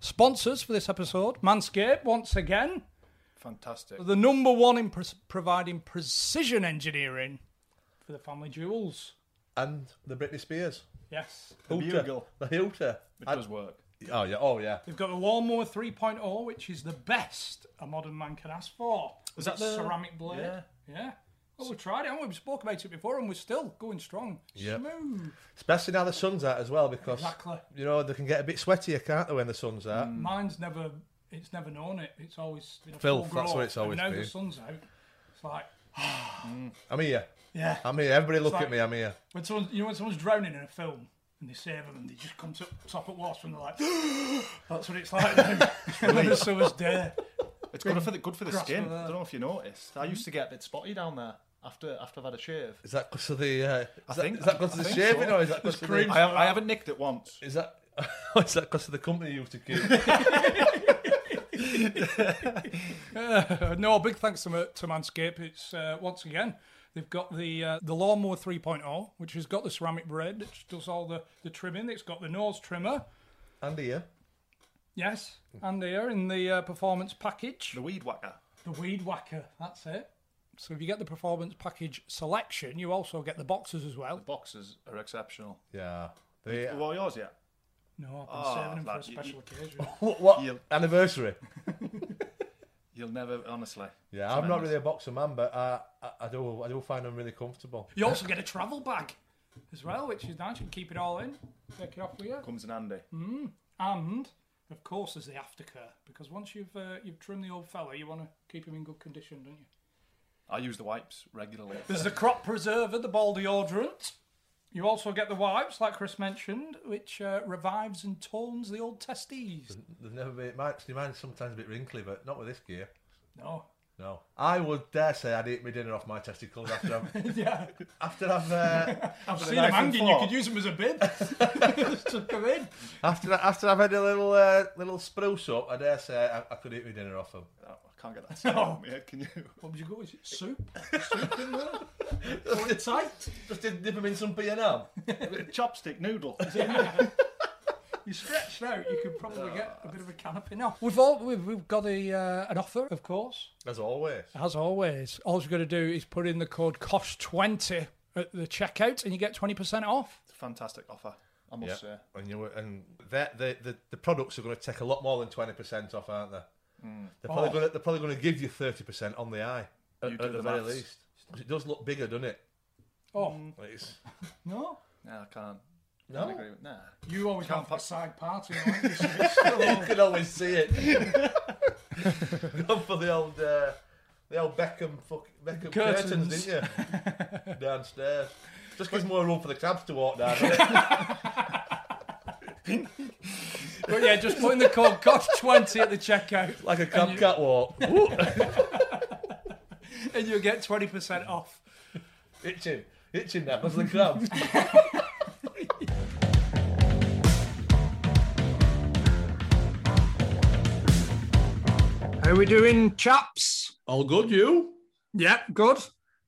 sponsors for this episode, Manscaped, once again. Fantastic. The number one in pres providing precision engineering for the family jewels. And the Britney Spears. Yes. The Hooter. bugle. The Hooter. It I- does work. Oh, yeah. Oh, yeah. They've got the Lawnmower 3.0, which is the best a modern man can ask for. Is that the- ceramic blade? Yeah. Yeah. Well, we tried it, and we spoke about it before, and we're still going strong. Yep. Smooth. Especially now the sun's out as well because, Exactly. you know, they can get a bit sweatier, can't they, when the sun's out? Mm. Mine's never, it's never known it. It's always been a Filth, full that's what it's always and now been. the sun's out. It's like, I'm here. yeah. I'm here. Everybody look like- at me. I'm here. When someone, you know, when someone's drowning in a film and they save them and they just come to top at water and they're like, that's what it's like now. on a summer's. It's good for the good for the skin. I don't know if you noticed. I used to get a bit spotty down there after after I've had a shave. Is that because of the. Uh, is, I that, think- is that because of the shaving so. or is that because of cream. the. I, have, I haven't nicked it once. Is that. is that because of the company you used to keep? Uh, no, big thanks to, Ma- to Manscaped. It's uh, once again they've got the uh, the lawnmower 3.0, which has got the ceramic blade, which does all the the trimming. It's got the nose trimmer, and here. yes, and here in the uh, performance package, The weed whacker. the weed whacker. That's it. So if you get the performance package selection, you also get the boxes as well. The Boxes are exceptional. Yeah. The, What are yours yet? No, I've been Oh, saving them for a lad, you- special occasion. what? what You- anniversary? You'll never, honestly. Yeah, I'm not really a boxer man, but uh, I, I do. I do find them really comfortable. You also get a travel bag as well, which is nice. You can keep it all in, take it off with you. Comes in handy. And of course, there's the aftercare because once you've uh, you've trimmed the old fella, you want to keep him in good condition, don't you? I use the wipes regularly. There's the crop preserver, the ball deodorant. You also get the wipes, like Chris mentioned, which uh, revives and tones the old testes. There's never been. Mine, see, mine's sometimes a bit wrinkly, but not with this gear. No, No, I would dare say I'd eat my dinner off my testicles after I've yeah, after I've uh, I've seen knife them hanging. You could use them as a bid. Just chuck 'em in. after after I've had a little uh, little spruce up. I dare say I, I could eat my dinner off them. Oh, I can't get that sound out of my head, can you? What would you go? Is it soup? soup in there? Hold it tight. Just dip dip them in some P and M. Chopstick noodle. you stretched out, you could probably get a bit of a canopy. No, we've all we've, we've got a uh, an offer, of course. As always. As always, all you've got to do is put in the code COSH20 at the checkout, and you get twenty percent off. It's a fantastic offer, I Yeah, must say. and you and that the, the the products are going to take a lot more than twenty percent off, aren't they? They're probably Oh. going to they're probably going to give you thirty percent on the eye at, at the, the very least. least. 'Cause It does look bigger, doesn't it? Oh It's, no, No, I can't. No? Can't agree with, nah. you always Can't have a put- side party. aren't you? So you can always see it. Go for the old uh, the old Beckham fuck, Beckham curtains. Curtains. didn't you? Downstairs. Just gives more room for the cabs to walk down. Doesn't it? But yeah, just put in the code COSH20 at the checkout, like a crab you- catwalk. And you'll get twenty percent off. itching, itching now because of the crabs. How we doing, chaps? All good, you? Yeah, good.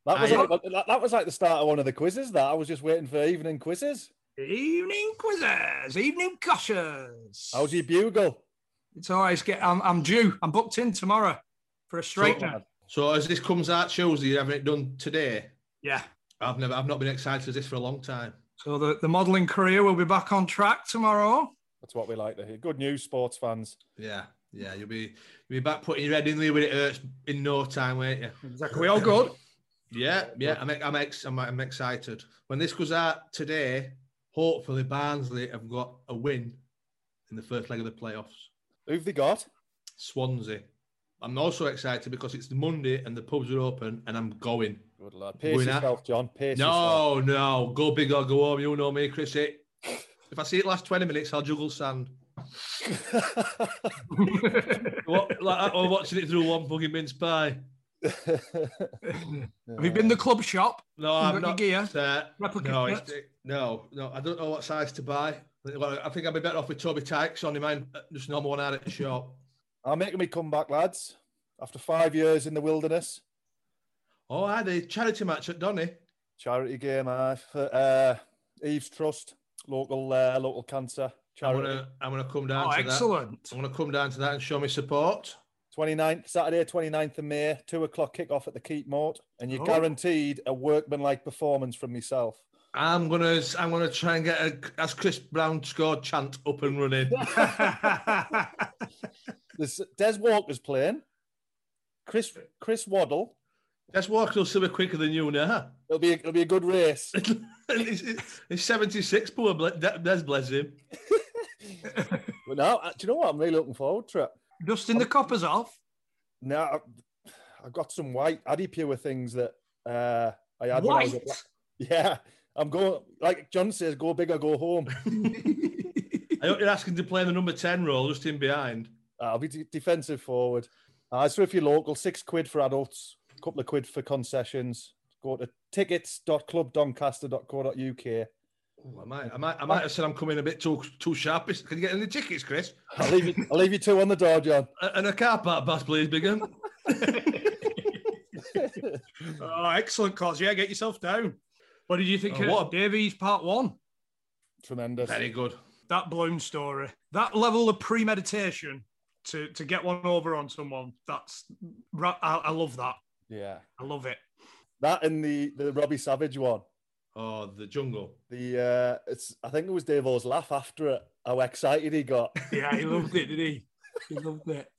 That was, like, that, that was like the start of one of the quizzes. That I was just waiting for evening quizzes. Evening quizzes, evening gushers. How's your bugle? It's always get. I'm, I'm due. I'm booked in tomorrow for a straightener. So as this comes out Tuesday, you having it done today? yeah. I've never, I've not been excited as this for a long time. So the, the modelling career will be back on track tomorrow. That's what we like to hear. Good news, sports fans. Yeah, yeah. You'll be you'll be back putting your head in there when it hurts in no time, won't you? Exactly. We all good. Yeah, yeah. I'm I'm ex, I'm, I'm excited. When this goes out today, hopefully Barnsley have got a win in the first leg of the playoffs. Who've they got? Swansea. I'm also excited because it's the Monday and the pubs are open and I'm going. Good lad. Pace Going yourself, John. Pace yourself. No, no. Go big or go home. You know me, Chrissy. If I see it last 20 minutes, I'll juggle sand. what, like, or watching it through one fucking mince pie. Have you been to the club shop? No, I'm not. gear? uh, Replica no, kits? no, no. I don't know what size to buy. Well, I think I'd be better off with Toby Tykes on mine. Just normal one out at the shop. I'm making me come back, lads. After five years in the wilderness, Oh, I had a charity match at Donny. charity game, I for uh, Eve's Trust, local uh, local cancer I'm charity. gonna, I'm gonna come down Oh, to excellent. that. I'm gonna come down to that and show me support. 29th, Saturday, 29th of May, two o'clock kick-off at the Keepmoat, and you're Oh. guaranteed a workmanlike performance from myself. I'm gonna, I'm gonna try and get a, as Chris Brown scored chant up and running. There's Des Walker's playing. Chris Chris Waddle. Des Walker will still be quicker than you now. It'll be a, it'll be a good race. he's, he's 76, poor Ble- Des, Des bless him. But no, uh, do you know what? I'm really looking forward to it. Dusting the coppers off. Now I've- I've got some white Adipure things that uh, I had. when I was White? at yeah, I'm going like John says, go big or go home. I hope you're asking to play the number 10 role just in behind. I'll be d- defensive forward. Uh, so if you're local, six quid for adults, a couple of quid for concessions. Go to tickets.clubdoncaster.co.uk. Oh, I might, I might, I might have said I'm coming a bit too too sharp. Can you get any tickets, Chris? I'll leave you. I'll leave you two on the door, John. And a car park pass, please, Bigham. Oh, excellent, cause yeah, get yourself down. What did you think Oh, of what Davies Part One? Tremendous. Very good. That Bloom story, that level of premeditation to to get one over on someone. That's ra- I, I love that. Yeah, I love it. that and the the Robbie Savage one. Oh, the jungle. The uh, it's I think it was Dave O's laugh after it. How excited he got. Yeah, he loved it, did he? He loved it.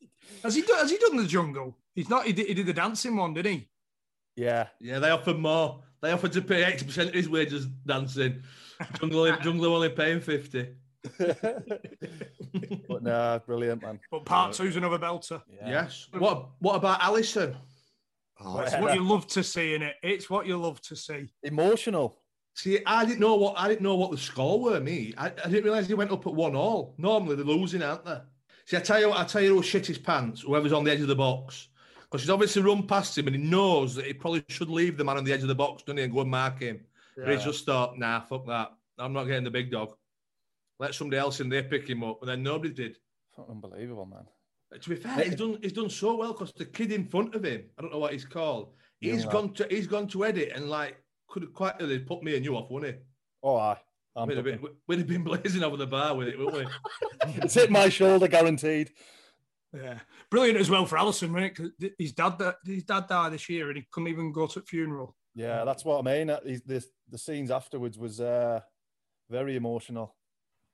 Has he done? Has he done the jungle? He's not. He did, he did the dancing one, did he? Yeah, Yeah, they offered more. They offered to pay 80% of his wages dancing. Jungle, jungle only paying 50. but nah, brilliant man. But part two's another belter. Yes. What What about Alisson? Oh, it's what you love to see in it. It's what you love to see. Emotional. See, I didn't know what I didn't know what the score were. Me, I, I didn't realise he went up at one all. Normally they're losing, aren't they? See, I tell you what, I tell you who shit his pants. Whoever's on the edge of the box, because he's obviously run past him and he knows that he probably should leave the man on the edge of the box, doesn't he, and go and mark him. But he's just thought, nah, fuck that. I'm not getting the big dog. Let somebody else in there pick him up, and then nobody did. Unbelievable, man. Uh, to be fair, he's done he's done so well because the kid in front of him, I don't know what he's called. He's lad. gone to he's gone to edit and like could have quite easily put me and you off, wouldn't he? Oh, aye. I'm We'd have, been, we'd have been blazing over the bar with it, wouldn't we? it's hit my shoulder, guaranteed. Yeah, brilliant as well for Alisson, wasn't it? 'Cause his dad, his dad died this year, and he couldn't even go to the funeral. Yeah, that's what I mean. Uh, The, the scenes afterwards was uh, very emotional.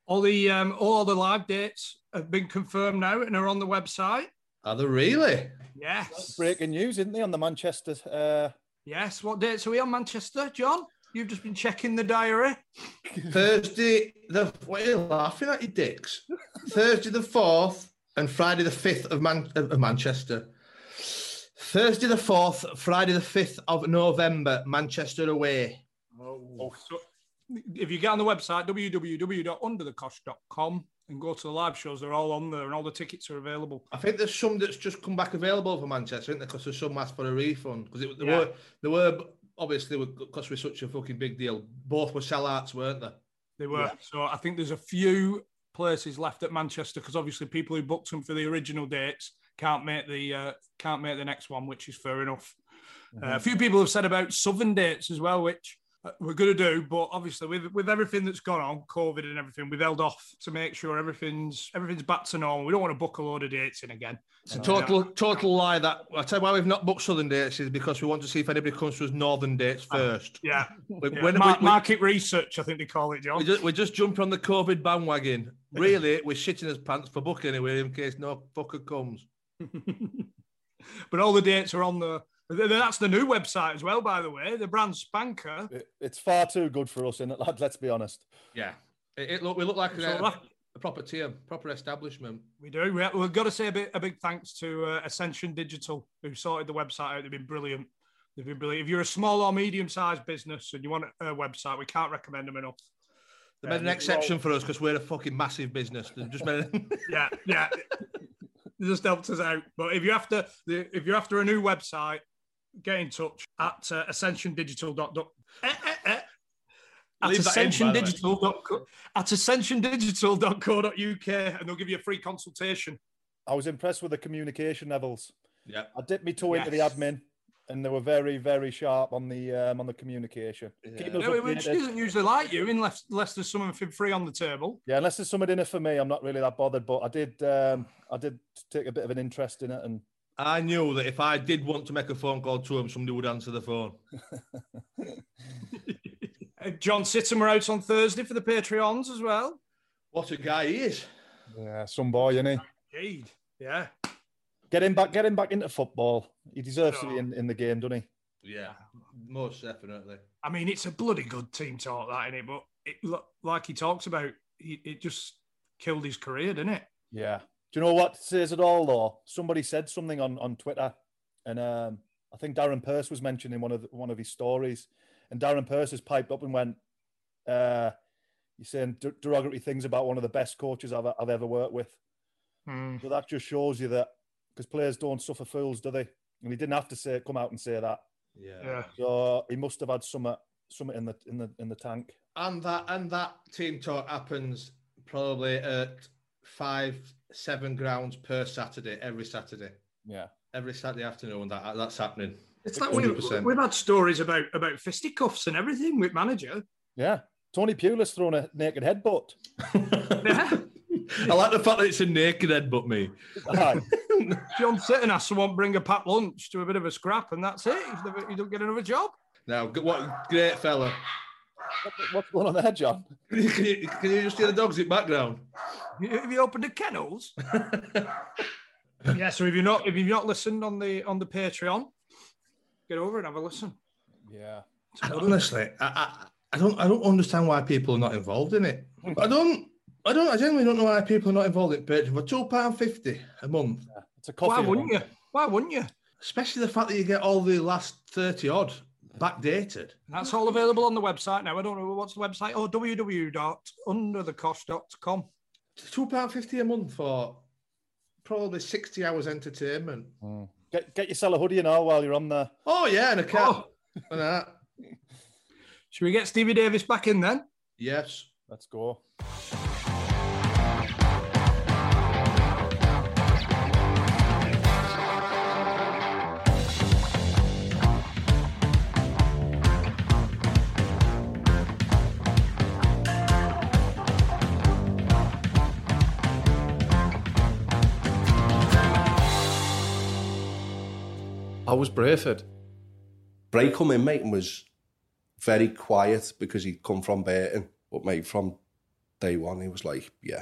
All the um, all the live dates have been confirmed now and are on the website. Are they really? Yes, Breaking news, isn't they, on the Manchester? Uh, yes. What dates are we on, Manchester, John? You've just been checking the diary. Thursday the what are you laughing at you dicks? Thursday the fourth and Friday the fifth of, Man- of Manchester. Thursday the fourth, Friday the fifth of November, Manchester away. Oh. So if you get on the website www.underthecosh.com and go to the live shows, they're all on there, and all the tickets are available. I think there's some that's just come back available for Manchester, isn't there? Because there's some asked for a refund. Because there Yeah. were, there were obviously because we're such a fucking big deal. Both were sellouts, weren't they? They were. So I think there's a few places left at Manchester because obviously people who booked them for the original dates can't make the uh, can't make the next one, which is fair enough. Uh, a few people have said about southern dates as well, which Uh, we're going to do. But obviously, with with everything that's gone on, COVID and everything, we've held off to make sure everything's everything's back to normal. We don't want to book a load of dates in again. It's a total total lie. That I tell you why we've not booked southern dates is because we want to see if anybody comes to us northern dates ah, first. Yeah, We- yeah. when- Mar- we- we- market research, I think they call it, John. We just, we just jumping on the COVID bandwagon. Really, we're shitting his pants for booking anyway in case no fucker comes. but all the dates are on the. Th- That's the new website as well, by the way. The brand spanker. It- It's far too good for us, isn't it, lad? Let's be honest. Yeah, it, it look we look like So a, a proper team, proper establishment. We do. We, we've got to say a, bit, a big thanks to uh, Ascension Digital, who sorted the website out. They've been brilliant. They've been brilliant. If you're a small or medium sized business and you want a website, we can't recommend them enough. They made an Um, exception for us because we're a fucking massive business. They just made yeah, yeah. They just helped us out. But if you're after the, if you're after a new website, get in touch at uh, ascensiondigital.com. Eh, eh, eh. At Leave that in, by the way. ascensiondigital.co at ascensiondigital.co.uk and they'll give you a free consultation. I was impressed with the communication levels. yeah. I dipped my toe into the admin, and they were very, very sharp on the um, on the communication. Keep us No, Which updated. isn't usually like you unless, unless there's something free on the table. Yeah, unless there's something in it for me, I'm not really that bothered. But I did, um, I did take a bit of an interest in it, and I knew that if I did want to make a phone call to him, somebody would answer the phone. Uh, John Sittimer out on Thursday for the Patreons as well. What a guy he is. yeah, some boy, isn't he? Indeed. Yeah. Get him back, get him back into football. He deserves to be in, in the game, doesn't he? Yeah, most definitely. I mean, it's a bloody good team talk, that, innit? But it, lo- like he talks about, it just killed his career, didn't it? Yeah. Do you know what says it all though? Somebody said something on, on Twitter, and um, I think Darren Purse was mentioned in one of the, one of his stories, and Darren Purse has piped up and went, uh, "You're saying der- derogatory things about one of the best coaches I've, I've ever worked with." So that just shows you that because players don't suffer fools, do they? And he didn't have to say come out and say that. Yeah. Yeah. So he must have had some something in the in the in the tank. And that and that team talk happens probably at five, seven grounds per Saturday, every Saturday. Yeah. Every Saturday afternoon that that's happening. It's like we, 100%. we've had stories about, about fisticuffs and everything with manager. Yeah. Tony Pulis thrown a naked headbutt. Yeah. I like the fact that it's a naked headbutt me. Aye. John Sitton has someone bring a packed lunch to a bit of a scrap, and that's it. You don't get another job. Now, what great fella. What's going on there, John? Can you, can you just hear the dogs in background? Have you opened the kennels? yeah. So if you're not if you've not listened on the on the Patreon, get over and have a listen. Yeah. Honestly, I, I, I don't I don't understand why people are not involved in it. I don't I don't I genuinely don't know why people are not involved in Patreon for two pound fifty a month. It's a coffee. Why a wouldn't you? month. Why wouldn't you? Especially the fact that you get all the last thirty odd backdated. That's all available on the website now. I don't know what's the website. Oh, pound fifty a month for probably sixty hours entertainment. Hmm. Get, get yourself a hoodie and all while you're on there. Oh yeah, and a cat Oh. and that. Should we get Stevie Davis back in then? Yes. Let's go. I was Brayford. Bray come in, mate, and was very quiet because he'd come from Burton. But, mate, from day one, he was like, yeah.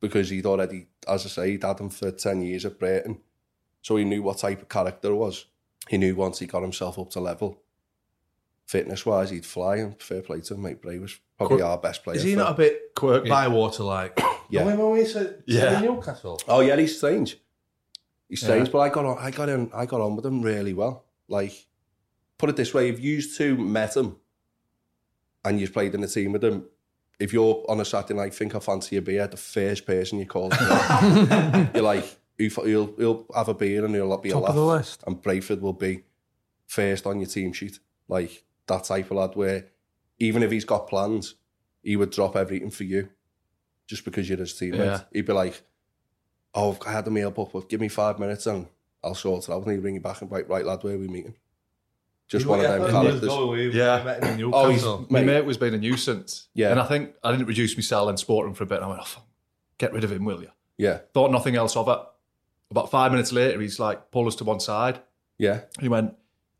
Because he'd already, as I say, he'd had him for 10 years at Burton. So he knew what type of character it was. He knew once he got himself up to level, fitness wise, he'd fly. And fair play to him, mate. Bray was probably our best player. Is he for- not a bit Quirky. Bywater like? Yeah. Remember when we said Yeah. Newcastle? Oh yeah, he's strange. He's strange, Yeah. but I got on. I got in. I got on with him really well. Like, put it this way: if you two met him and you've played in a team with him, if you're on a Saturday night, think I fancy a beer, the first person you call, you're like, "Who fa- you'll you'll have a beer and you'll be a Top laugh. of the list. And Brayford will be first on your team sheet, like that type of lad. Where even if he's got plans, he would drop everything for you, just because you're his teammate. Yeah. He'd be like, "Oh, I had a meal booked, but give me five minutes and I'll sort it out." And he'd ring you back and be like, "Right, lad, where are we meeting?" Just one of them characters. Yeah. Oh, he's My mate. mate was being a nuisance. Yeah. And I think I didn't reduce myself cell and sport him for a bit. And I went, oh, get rid of him, will you? Yeah, Thought nothing else of it. About five minutes later, he's like, pull us to one side. yeah, He went,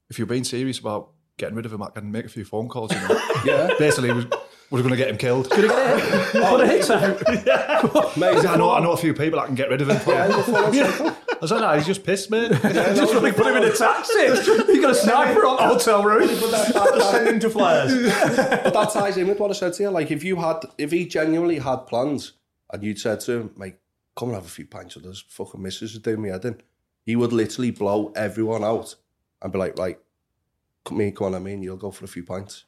if you're being serious about getting rid of him, I can make a few phone calls. You know? yeah. Basically, we we're going to get him killed. Going to get him. Oh, put a hit out. Yeah, mate, I know, I know a few people I can get rid of him. For. Yeah, he's a full-on psycho. I was like, no, he's just pissed, mate. Just want to put him in a taxi. You got a sniper on the hotel room. Just send him to flyers. But that ties in with what I said to you. Like, if you had, if he genuinely had plans, and you'd said to him, "Mate, come and have a few pints with us," fucking missus is doing me head in. He would literally blow everyone out and be like, "Right, come me, come on, I mean, you'll go for a few pints,"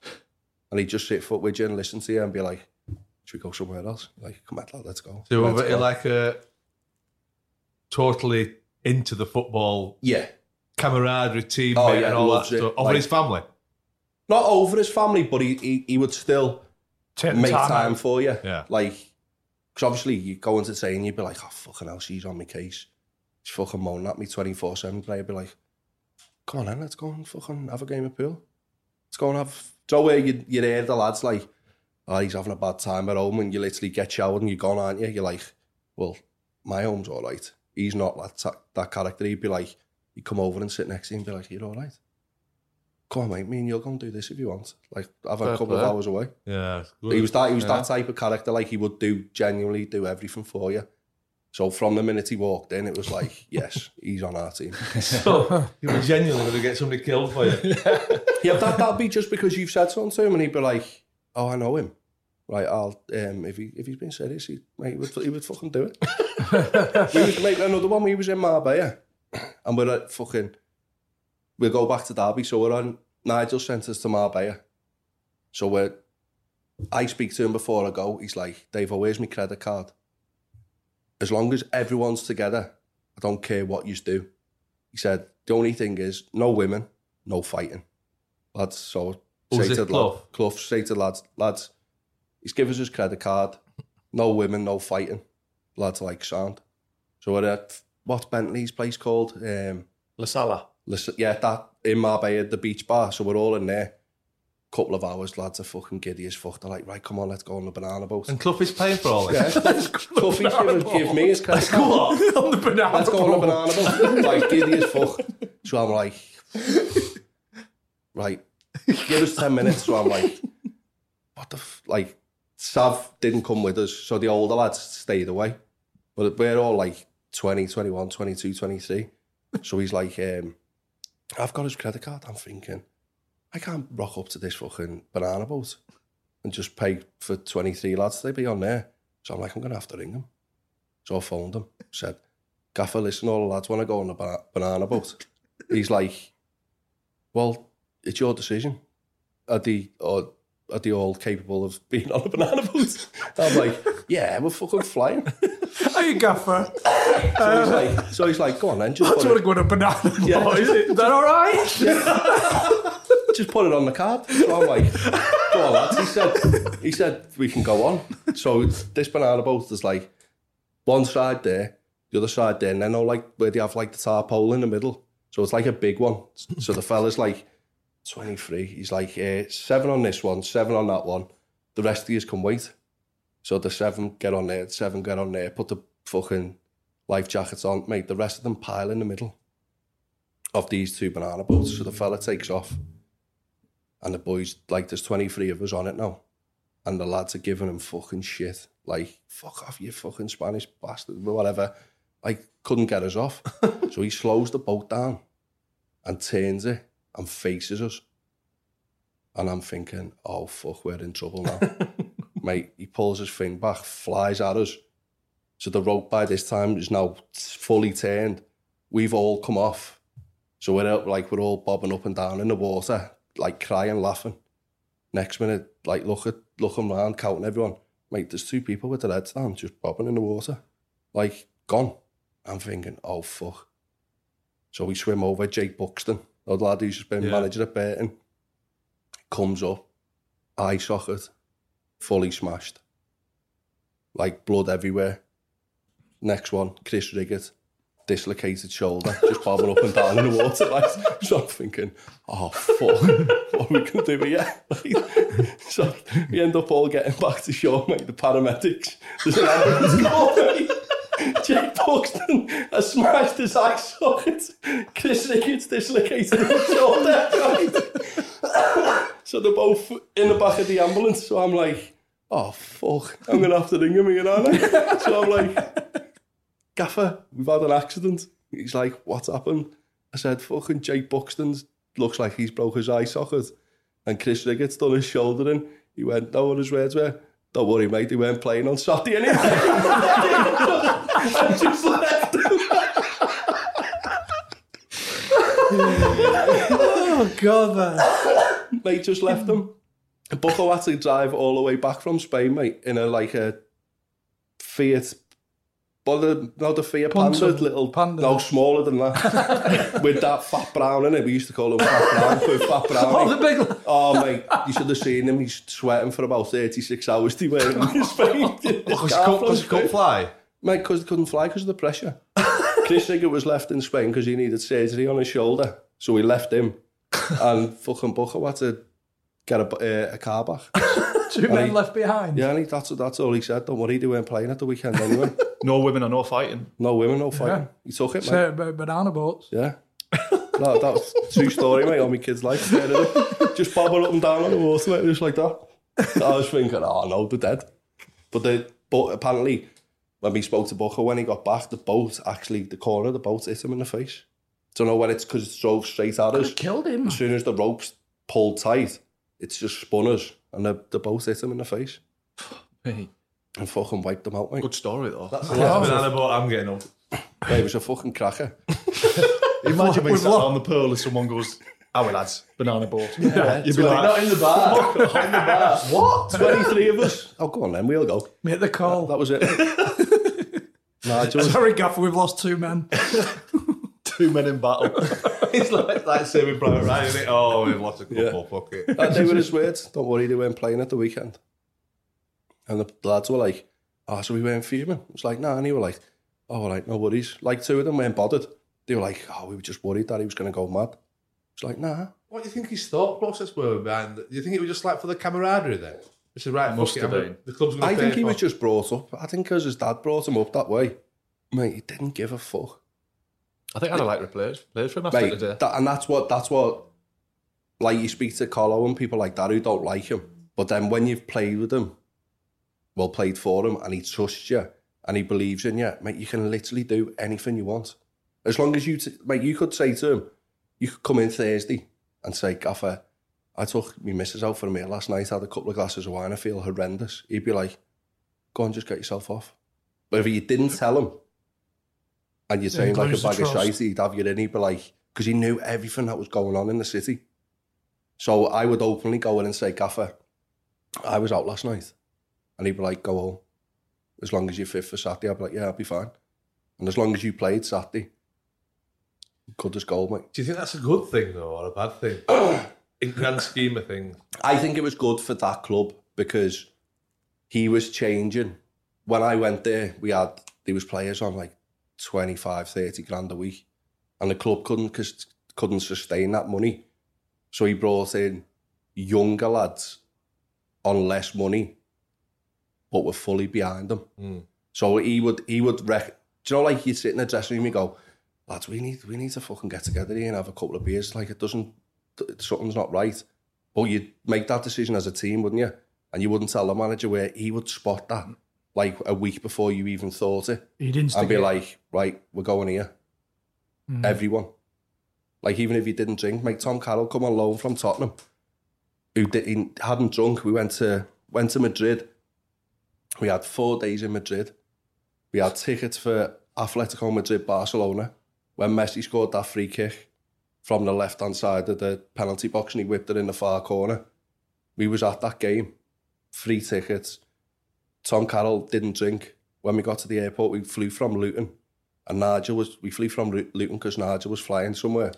and he'd just sit foot with you and listen to you and be like, "Should we go somewhere else?" Like, come on, lad, let's go. So Let's go." like a totally into the football yeah, camaraderie, teammate, Oh, yeah, and all that it. stuff over Like- his family. not over his family, but he he, he would still Take make time time, for you. Yeah. Like, because obviously you go into saying you'd be like, oh fucking hell, she's on my case. She's fucking moaning at me twenty four seven. But I'd be like, come on then, let's go and fucking have a game of pool. Let's go and have. So where you you hear the lads like, oh, he's having a bad time at home, and you literally get showered and you're gone, aren't you? You're like, well, my home's all right. He's not that that character. He'd be like, he'd come over and sit next to him and be like, you're all right. Come on, mate. Me and you'll go and do this if you want. Like, I've a Fair couple of hours away. Yeah, He was that he was Yeah. that type of character. Like he would do genuinely do everything for you. So from the minute he walked in, it was like, yes, he's on our team. So you were genuinely going to get somebody killed for you. yeah, that that'd be just because you've said something to him, and he'd be like, oh, I know him. Right, I'll um, if he if he's been serious, he mate, he would he would fucking do it. we was like another one. We was in Marbella, and we're at fucking. We'll go back to Derby, so we're on. Nigel sent us to Marbella, so we're. I speak to him before I go. He's like, Dave, where's my credit card? As long as everyone's together, I don't care what you do. He said, the only thing is, no women, no fighting. Lads, so Who's say it, to the Clough? lad, Clough, say to the lads, lads, he's given us his credit card, no women, no fighting. Lads like sound. So we're at, what's Bentley's place called? Um, La Sala. listen, yeah, that in Marbella, the beach bar. So we're all in there. Couple of hours, lads are fucking giddy as fuck. They're like, right, come on, let's go on the banana boat. And Clough is paying for all this. Yeah, Cloughie's giving, give me his credit card. on the banana Let's go on the banana boat. Like, giddy as fuck. So I'm like, right, give us 10 minutes. So I'm like, what the f-? Like, Sav didn't come with us. So the older lads stayed away. But we're all like 20, 21, 22, 23. So he's like, um, I've got his credit card. I'm thinking, I can't rock up to this fucking banana boat and just pay for 23 lads to be on there. So I'm like, I'm going to have to ring him. So I phoned him, said, Gaffer, listen, all the lads want to go on the ba- banana boat. He's like, well, it's your decision. Are they, or are they all capable of being on a banana boat? I'm like, yeah, we're fucking flying. Are you gaffer? So he's like, so he's like, go on then, just I just want to go on a banana Yeah. boat. Is, it, is that all right? just put it on the card. So I'm like, go on, lads. He said, he said, we can go on. So this banana boat is like one side there, the other side there, and then all like where they have like the tarpaulin in the middle. So it's like a big one. So the fella's like 23. He's like, eh, seven on this one, seven on that one. The rest of you can wait. So the seven get on there, the seven get on there, put the fucking life jackets on. Mate, the rest of them pile in the middle of these two banana boats. So the fella takes off. And the boys, like, there's 23 of us on it now. And the lads are giving him fucking shit. Like, fuck off, you fucking Spanish bastard, whatever. Like, couldn't get us off. so he slows the boat down and turns it and faces us. And I'm thinking, oh, fuck, we're in trouble now. Mate, he pulls his thing back, flies at us. So the rope by this time is now fully turned. We've all come off. So we're out, like, we're all bobbing up and down in the water, like crying, laughing. Next minute, like look at looking around, counting everyone. Mate, there's two people with their heads down just bobbing in the water. Like, gone. I'm thinking, oh fuck. So we swim over Jake Buxton, the lad who's been yeah. manager at Burton, comes up, eye socket, fully smashed. Like blood everywhere. Next one, Chris Riggett, dislocated shoulder, just bobbing up and down in the water. Like, so I'm thinking, oh fuck, what are we gonna do here? Like, so we end up all getting back to shore, mate. The paramedics, there's an ambulance call, mate. Jake Buxton has smashed his eye socket. Chris Ricketts dislocated his shoulder. Right? so they're both in the back of the ambulance. So I'm like, oh fuck, I'm gonna have to ring him again, aren't I? So I'm like, Gaffer, we've had an accident. He's like, what's happened? I said, fucking Jake Buxton looks like he's broke his eye socket. And Chris Riggott's done his shoulder in. He went, no, what his words were? Don't worry, mate, they weren't playing on Saturday anyway. I just left oh, God, man. mate just left them. Bucko had to drive all the way back from Spain, mate, in a like a Fiat. But no, the fear panda little panda. No, smaller than that. With that fat brown in it, we used to call him fat brown. With fat brown. Oh, the big. Oh, mate, you should have seen him. He's sweating for about 36 hours to wear in his face. Because he couldn't fly? Mate, because he couldn't fly because of the pressure. Chris Sigurd was left in Spain because he needed surgery on his shoulder. So we left him. and fucking Booker had to get a, uh, a car back. Two And men he- left behind. Yeah, and he, that's that's all he said. Don't worry, they weren't playing at the weekend anyway. no women or no fighting. No women, no fighting. He took it, mate. So, banana boats. Yeah. that, that was true story, mate, on my kid's life. Just bobbing up and down on the water, mate, just like that. I was thinking, oh no, they're dead. But the but apparently, when we spoke to Bucko when he got back, the boat actually, the corner of the boat hit him in the face. Don't know when it's because it drove straight at us. Killed him. As soon as the ropes pulled tight, it's just spun us, and the, the boat hit him in the face. Hey. And fucking wiped them out, mate. Good story, though. That's the last banana boat I'm getting on. Mate, it was a fucking cracker. Imagine being We've sat on the pool and someone goes, "Our lads, banana boat." Yeah. You'd be like, Not in the bar. Not in the bar. What? 23 of us? Oh, go on then, we'll go. Make the call. That, that was it. Nigel. Sorry, Gaffer, we've lost two men. Two men in battle. it's like, like saving Private Ryan, isn't it? Oh, we've lost a couple, fuck it. And they were his words. Don't worry, they weren't playing at the weekend. And the lads were like, oh, so we weren't fuming. It was like, nah. And he were like, oh, all right, no worries. Like, two of them weren't bothered. They were like, oh, we were just worried that he was going to go mad. It's like, nah. What do you think his thought process were behind? Do you think it was just like for the camaraderie then? It's a right. Must have I'm- been. The club's I think he for was just brought up. I think because his dad brought him up that way. Mate, he didn't give a fuck. I think I'd have liked to play, played for him after today. that, and that's what that's what like you speak to Colo and people like that who don't like him, but then when you've played with him, well played for him, and he trusts you and he believes in you, mate, you can literally do anything you want as long as you, t- mate, you could say to him, you could come in Thursday and say, Gaffer, I took my missus out for a meal last night, had a couple of glasses of wine, I feel horrendous. He'd be like, go on, just get yourself off. But if you didn't tell him, and you're Yeah, saying like a bag of shite, he'd have you in, he'd be like, because he knew everything that was going on in the city. So I would openly go in and say, Gaffer, I was out last night. And he'd be like, go home. As long as you're fit for Saturday, I'd be like, yeah, I'll be fine. And as long as you played Saturday, good as gold, mate. Do you think that's a good thing though, or a bad thing? In grand scheme of things, I think it was good for that club because he was changing. When I went there, we had there was players on like 25, 30 grand a week, and the club couldn't cause, couldn't sustain that money. So he brought in younger lads on less money, but were fully behind them. Mm. So he would he would rec- do you know like you sit in the dressing room, you go, lads, we need we need to fucking get together here and have a couple of beers. Like it doesn't something's not right. But you'd make that decision as a team, wouldn't you? And you wouldn't tell the manager where he would spot that like a week before you even thought it. He'd and be instigate. like, right, we're going here. Mhm. Everyone. Like even if you didn't drink, make Tom Carroll come on loan from Tottenham, who did, he hadn't drunk. We went to went to Madrid. We had four days in Madrid. We had tickets for Atletico Madrid Barcelona when Messi scored that free kick from the left hand side of the penalty box and he whipped it in the far corner. We was at that game, free tickets. Tom Carroll didn't drink. When we got to the airport, we flew from Luton, and Nigel was. We flew from Luton because Nigel was flying somewhere.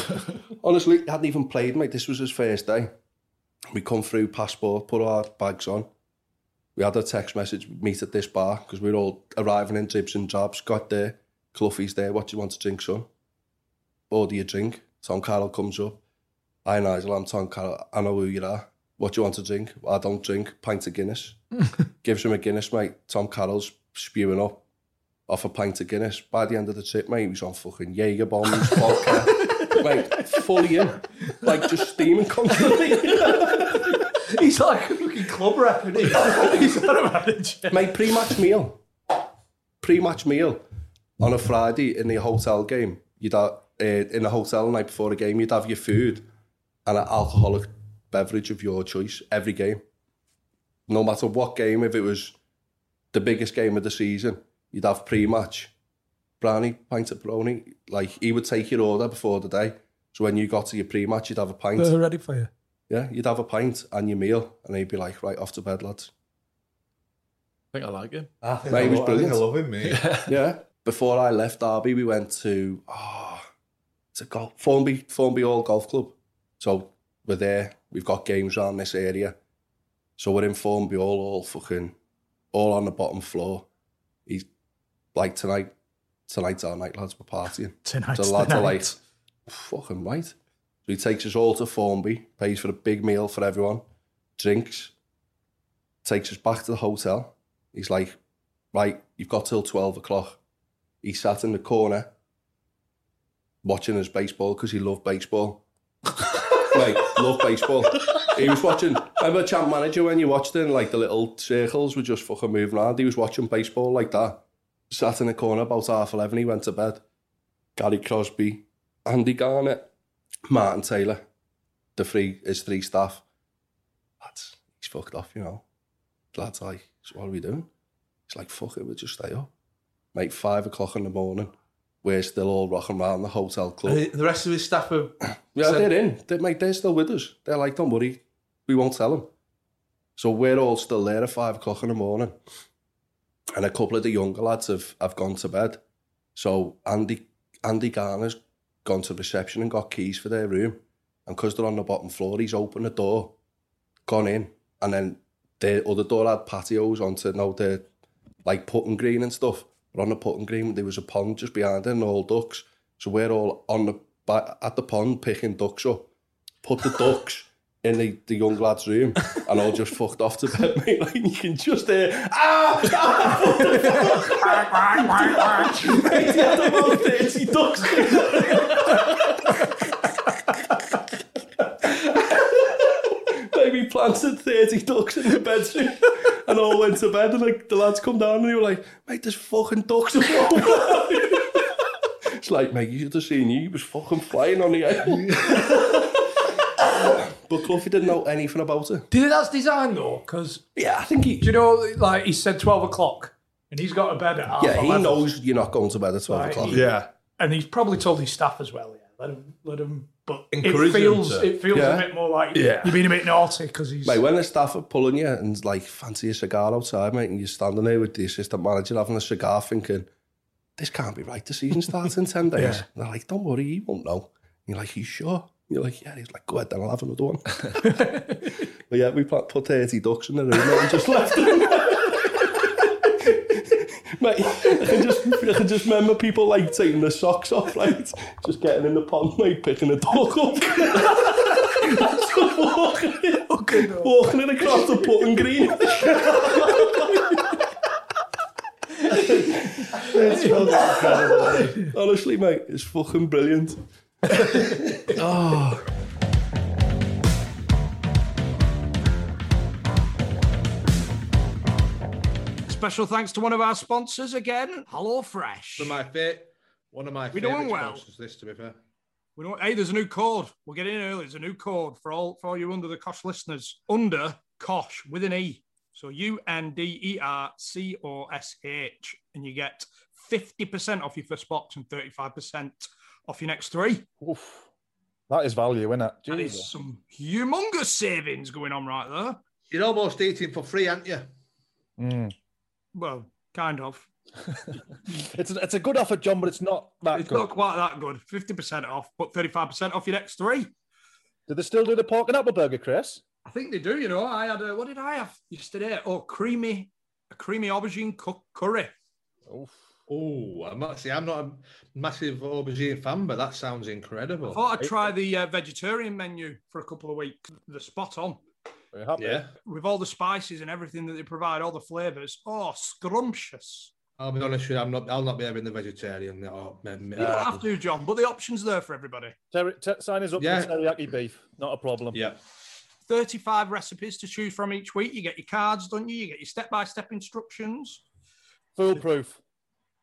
Honestly, he hadn't even played, mate. This was his first day. We come through, passport, put our bags on. We had a text message, meet at this bar, because we were all arriving in dribs and jobs. Got there, Cloughie's there. What do you want to drink, son? Order your drink. Tom Carroll comes up. Hi, Nigel. I'm Tom Carroll. I know who you are. What do you want to drink? I don't drink. Pint of Guinness. Gives him a Guinness, mate. Tom Carroll's spewing up off a pint of Guinness. By the end of the trip, mate, he was on fucking Jaeger bombs, vodka. mate, fully in. Like, just steaming constantly. He's like a fucking club rep, he? He's not a manager. Mate, pre-match meal. Pre-match meal on a Friday in the hotel game. You'd have, uh, in the hotel the night before the game, you'd have your food and an alcoholic beverage of your choice every game. No matter what game, if it was the biggest game of the season, you'd have pre-match. Brownie, pint of brownie. Like, he would take your order before the day. So when you got to your pre-match, you'd have a pint. They're ready for you. Yeah, you'd have a pint and your meal, and he'd be like, right, off to bed, lads. I think I like him. Ah, I think, Mate, I, he was lo- I, think I brilliant. love him, mate. yeah. Before I left Derby, we went to oh, it's a golf Formby Formby Hall Golf Club. So we're there. We've got games around this area. So we're in Formby Hall, all fucking, all on the bottom floor. He's like tonight. Tonight's our night, lads. We're partying. Tonight's so the lads are night. like, fucking right. So he takes us all to Formby, pays for a big meal for everyone, drinks, takes us back to the hotel. He's like, right, you've got till 12 o'clock. He sat in the corner watching his baseball because he loved baseball. Mate, love baseball. He was watching, remember Champ Manager when you watched and like the little circles were just fucking moving around? He was watching baseball like that. Sat in the corner about half 11, he went to bed. Gary Crosby, Andy Garner, Martin Taylor, the three, his three staff. Lads, he's fucked off, you know. Lads like, so what are we doing? It's like, fuck it, we'll just stay up. Mate, five o'clock in the morning, we're still all rocking around the hotel club. And the rest of his staff are. Yeah, they're in. They, mate, they're still with us. They're like, don't worry, we won't tell them. So we're all still there at five o'clock in the morning. And a couple of the younger lads have, have gone to bed. So Andy Andy Garner's gone to reception and got keys for their room. And because they're on the bottom floor, he's opened the door, gone in, and then the other door had patios onto you know, the like putting green and stuff. We're on the putting green. There was a pond just behind it and all ducks. So we're all on the back, at the pond picking ducks up. Put the ducks in the, the young lad's room and all just fucked off to bed, mate. Like, you can just hear, ah, ah, what the fuck? mate, he had about 30 ducks. Planted 30 ducks in the bedroom and all went to bed and like the lads come down and they were like, mate, there's fucking ducks all over. It's like, mate, you should have seen you. He was fucking flying on the air. but Cloughie didn't know anything about it. Do you think that's design though? Because yeah, I think he. Do you know, like he said, twelve o'clock, and he's got to bed at half. Yeah, he 11. knows you're not going to bed at 12 Right. o'clock. Yeah. and he's probably told his staff as well. Yeah, let him, let him. But it feels, it feels Yeah. a bit more like Yeah. you're being a bit naughty because he's. Mate, when the staff are pulling you and like fancy a cigar outside, mate, and you're standing there with the assistant manager having a cigar thinking, this can't be right. The season starts in 10 days. Yeah. And they're like, don't worry, he won't know. And you're like, you sure? You're like, yeah. He's like, go ahead then, I'll have another one. but yeah, we put 30 ducks in the room and just left them. Mate, I can just, I can just remember people like taking their socks off, right? Just getting in the pond, mate, picking a dog up. walking, it, okay, no. walking in across the putting green. Honestly, mate, it's fucking brilliant. oh. Special thanks to one of our sponsors again, Hello Fresh. One of my fa- one of my We're favourite doing well. sponsors, this to be fair. We know, hey, there's a new code. We'll get in early. There's a new code for all for all you under the Cosh listeners. Under Cosh with an E. So U N D E R C O S H, and you get fifty percent off your first box and thirty five percent off your next three. Oof. That is value, isn't it? That is some humongous savings going on right there. You're almost eating for free, aren't you? Mm. Well, kind of. It's a, it's a good offer, John, but it's not that It's good. not quite that good. Fifty percent off, but thirty five percent off your next three. Do they still do the pork and apple burger, Chris? I think they do. You know, I had a, what did I have yesterday? Oh, creamy, a creamy aubergine cook curry. Oof. Oh, I'm not, see, I'm not a massive aubergine fan, but that sounds incredible. I thought I'd try the uh, vegetarian menu for a couple of weeks. They're spot on. Very happy. Yeah, With all the spices and everything that they provide, all the flavours. Oh, scrumptious. I'll be honest with you, I'm not. I'll not be having the vegetarian. Or, You don't have to, John, but the option's there for everybody. Terry, te- sign us up Yeah. for teriyaki beef. Not a problem. yeah, 35 recipes to choose from each week. You get your cards, don't you? You get your step by step instructions. Foolproof.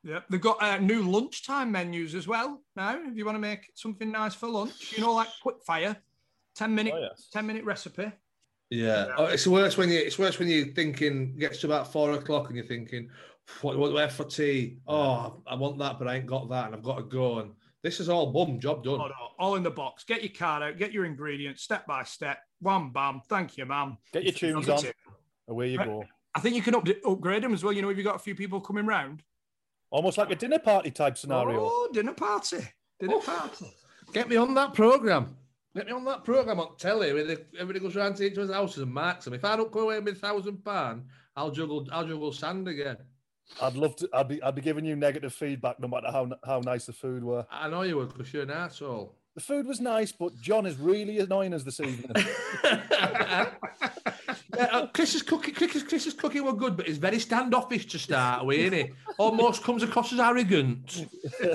Yep. They've got uh, new lunchtime menus as well now. If you want to make something nice for lunch, you know, like quick fire, 10 minute, Oh, yes. 10 minute recipe. Yeah. Oh, it's worse when you. It's worse when you're thinking. Gets to about four o'clock and you're thinking, what, what do I have for tea? Oh, I want that, but I ain't got that, and I've got to go. And this is all bum job done. Oh, no, all in the box. Get your card out, get your ingredients step by step. Wham, bam. Thank you, ma'am. Get your tunes on. Away you go. I think you can up- upgrade them as well. You know, if you've got a few people coming round. Almost like a dinner party type scenario. Oh, dinner party. Dinner party. Get me on that program. Get me on that program on telly. Where they- everybody goes round to each other's houses and marks them. If I don't go away with a thousand pound, I'll juggle. I'll juggle sand again. I'd love to. I'd be. I'd be giving you negative feedback, no matter how how nice the food were. I know you would, because you're an asshole. The food was nice, but John is really annoying us this evening. Yeah, uh, Chris's cooking, Chris's, Chris's cooking were good, but he's very standoffish to start with, isn't he? Almost comes across as arrogant.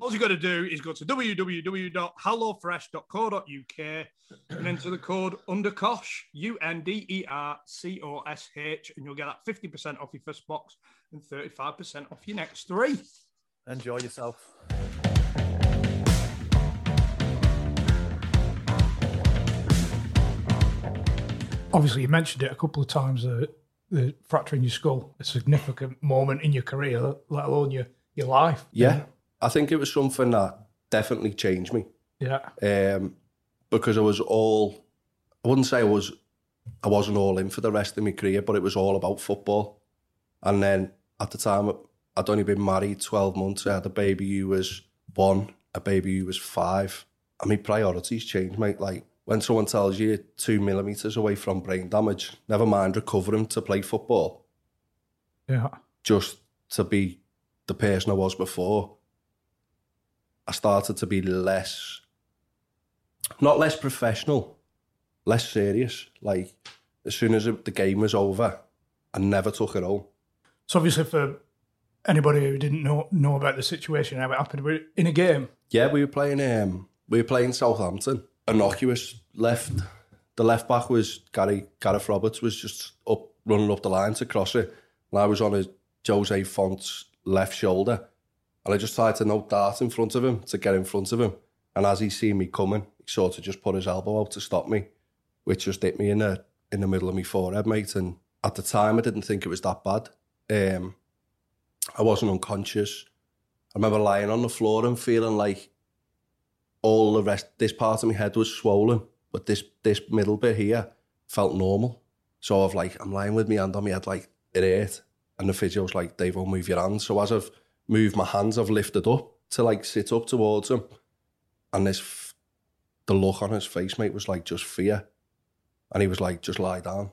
All you got to do is go to www.hellofresh.co.uk and enter the code UNDERCOSH, U N D E R C O S H, and you'll get that 50% off your first box and 35% off your next three. Enjoy yourself. Obviously, you mentioned it a couple of times uh, the fracture in your skull, a significant moment in your career, let alone your, your life. Yeah, I think it was something that definitely changed me. Yeah. um, because I was all, I wouldn't say I was, I wasn't all in for the rest of my career, but it was all about football. And then at the time, I'd only been married 12 months. I had a baby who was one, a baby who was five. And my priorities changed, mate. Like when someone tells you two millimetres away from brain damage, never mind recovering to play football, Yeah. just to be the person I was before, I started to be less, not less professional, less serious. Like as soon as the game was over, I never took it home. So, obviously, for anybody who didn't know know about the situation, how it happened, we're in a game. Yeah, we were playing. Um, we were playing Southampton. Innocuous left. The left back was Gary Gareth Roberts was just up running up the line to cross it, and I was on a Jose Fonte's left shoulder, and I just tried to note dart in front of him to get in front of him. And as he seen me coming, he sort of just put his elbow out to stop me, which just hit me in the in the middle of my forehead, mate. And at the time, I didn't think it was that bad. Um, I wasn't unconscious. I remember lying on the floor and feeling like all the rest, this part of my head was swollen, but this this middle bit here felt normal. So I've like, I'm lying with my hand on my head, like it hurt. And the physio's like, Dave, will move your hands. So as I've moved my hands, I've lifted up to like sit up towards him. And this, the look on his face, mate, was like just fear. And he was like, just lie down.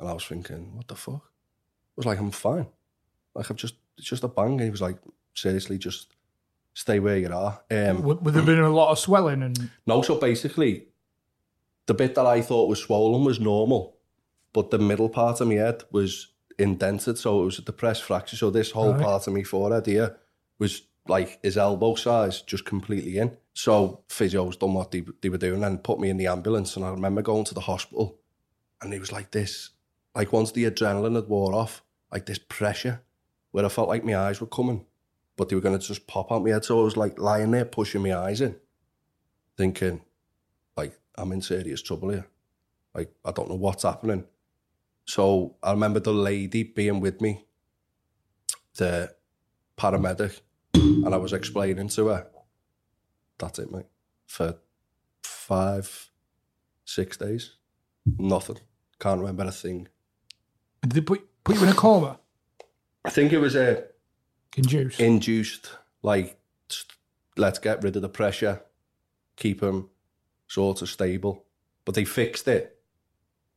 And I was thinking, what the fuck? I was like, I'm fine. Like, I've just, it's just a bang. And he was like, seriously, just stay where you are. Um, Would, would there been a lot of swelling and no, so basically, the bit that I thought was swollen was normal, but the middle part of my head was indented, so it was a depressed fracture. So this whole Right. part of my forehead here was like his elbow size, just completely in. So physios done what they, they were doing and put me in the ambulance. And I remember going to the hospital, and it was like this, like once the adrenaline had wore off, like this pressure, where I felt like my eyes were coming, but they were going to just pop out my head. So I was like lying there pushing my eyes in, thinking, like, I'm in serious trouble here. Like, I don't know what's happening. So I remember the lady being with me, the paramedic, and I was explaining to her, that's it, mate, for five, six days. Nothing. Can't remember a thing. did they put, put you in a coma? I think it was a Induced. induced, like, let's get rid of the pressure, keep him sort of stable. But they fixed it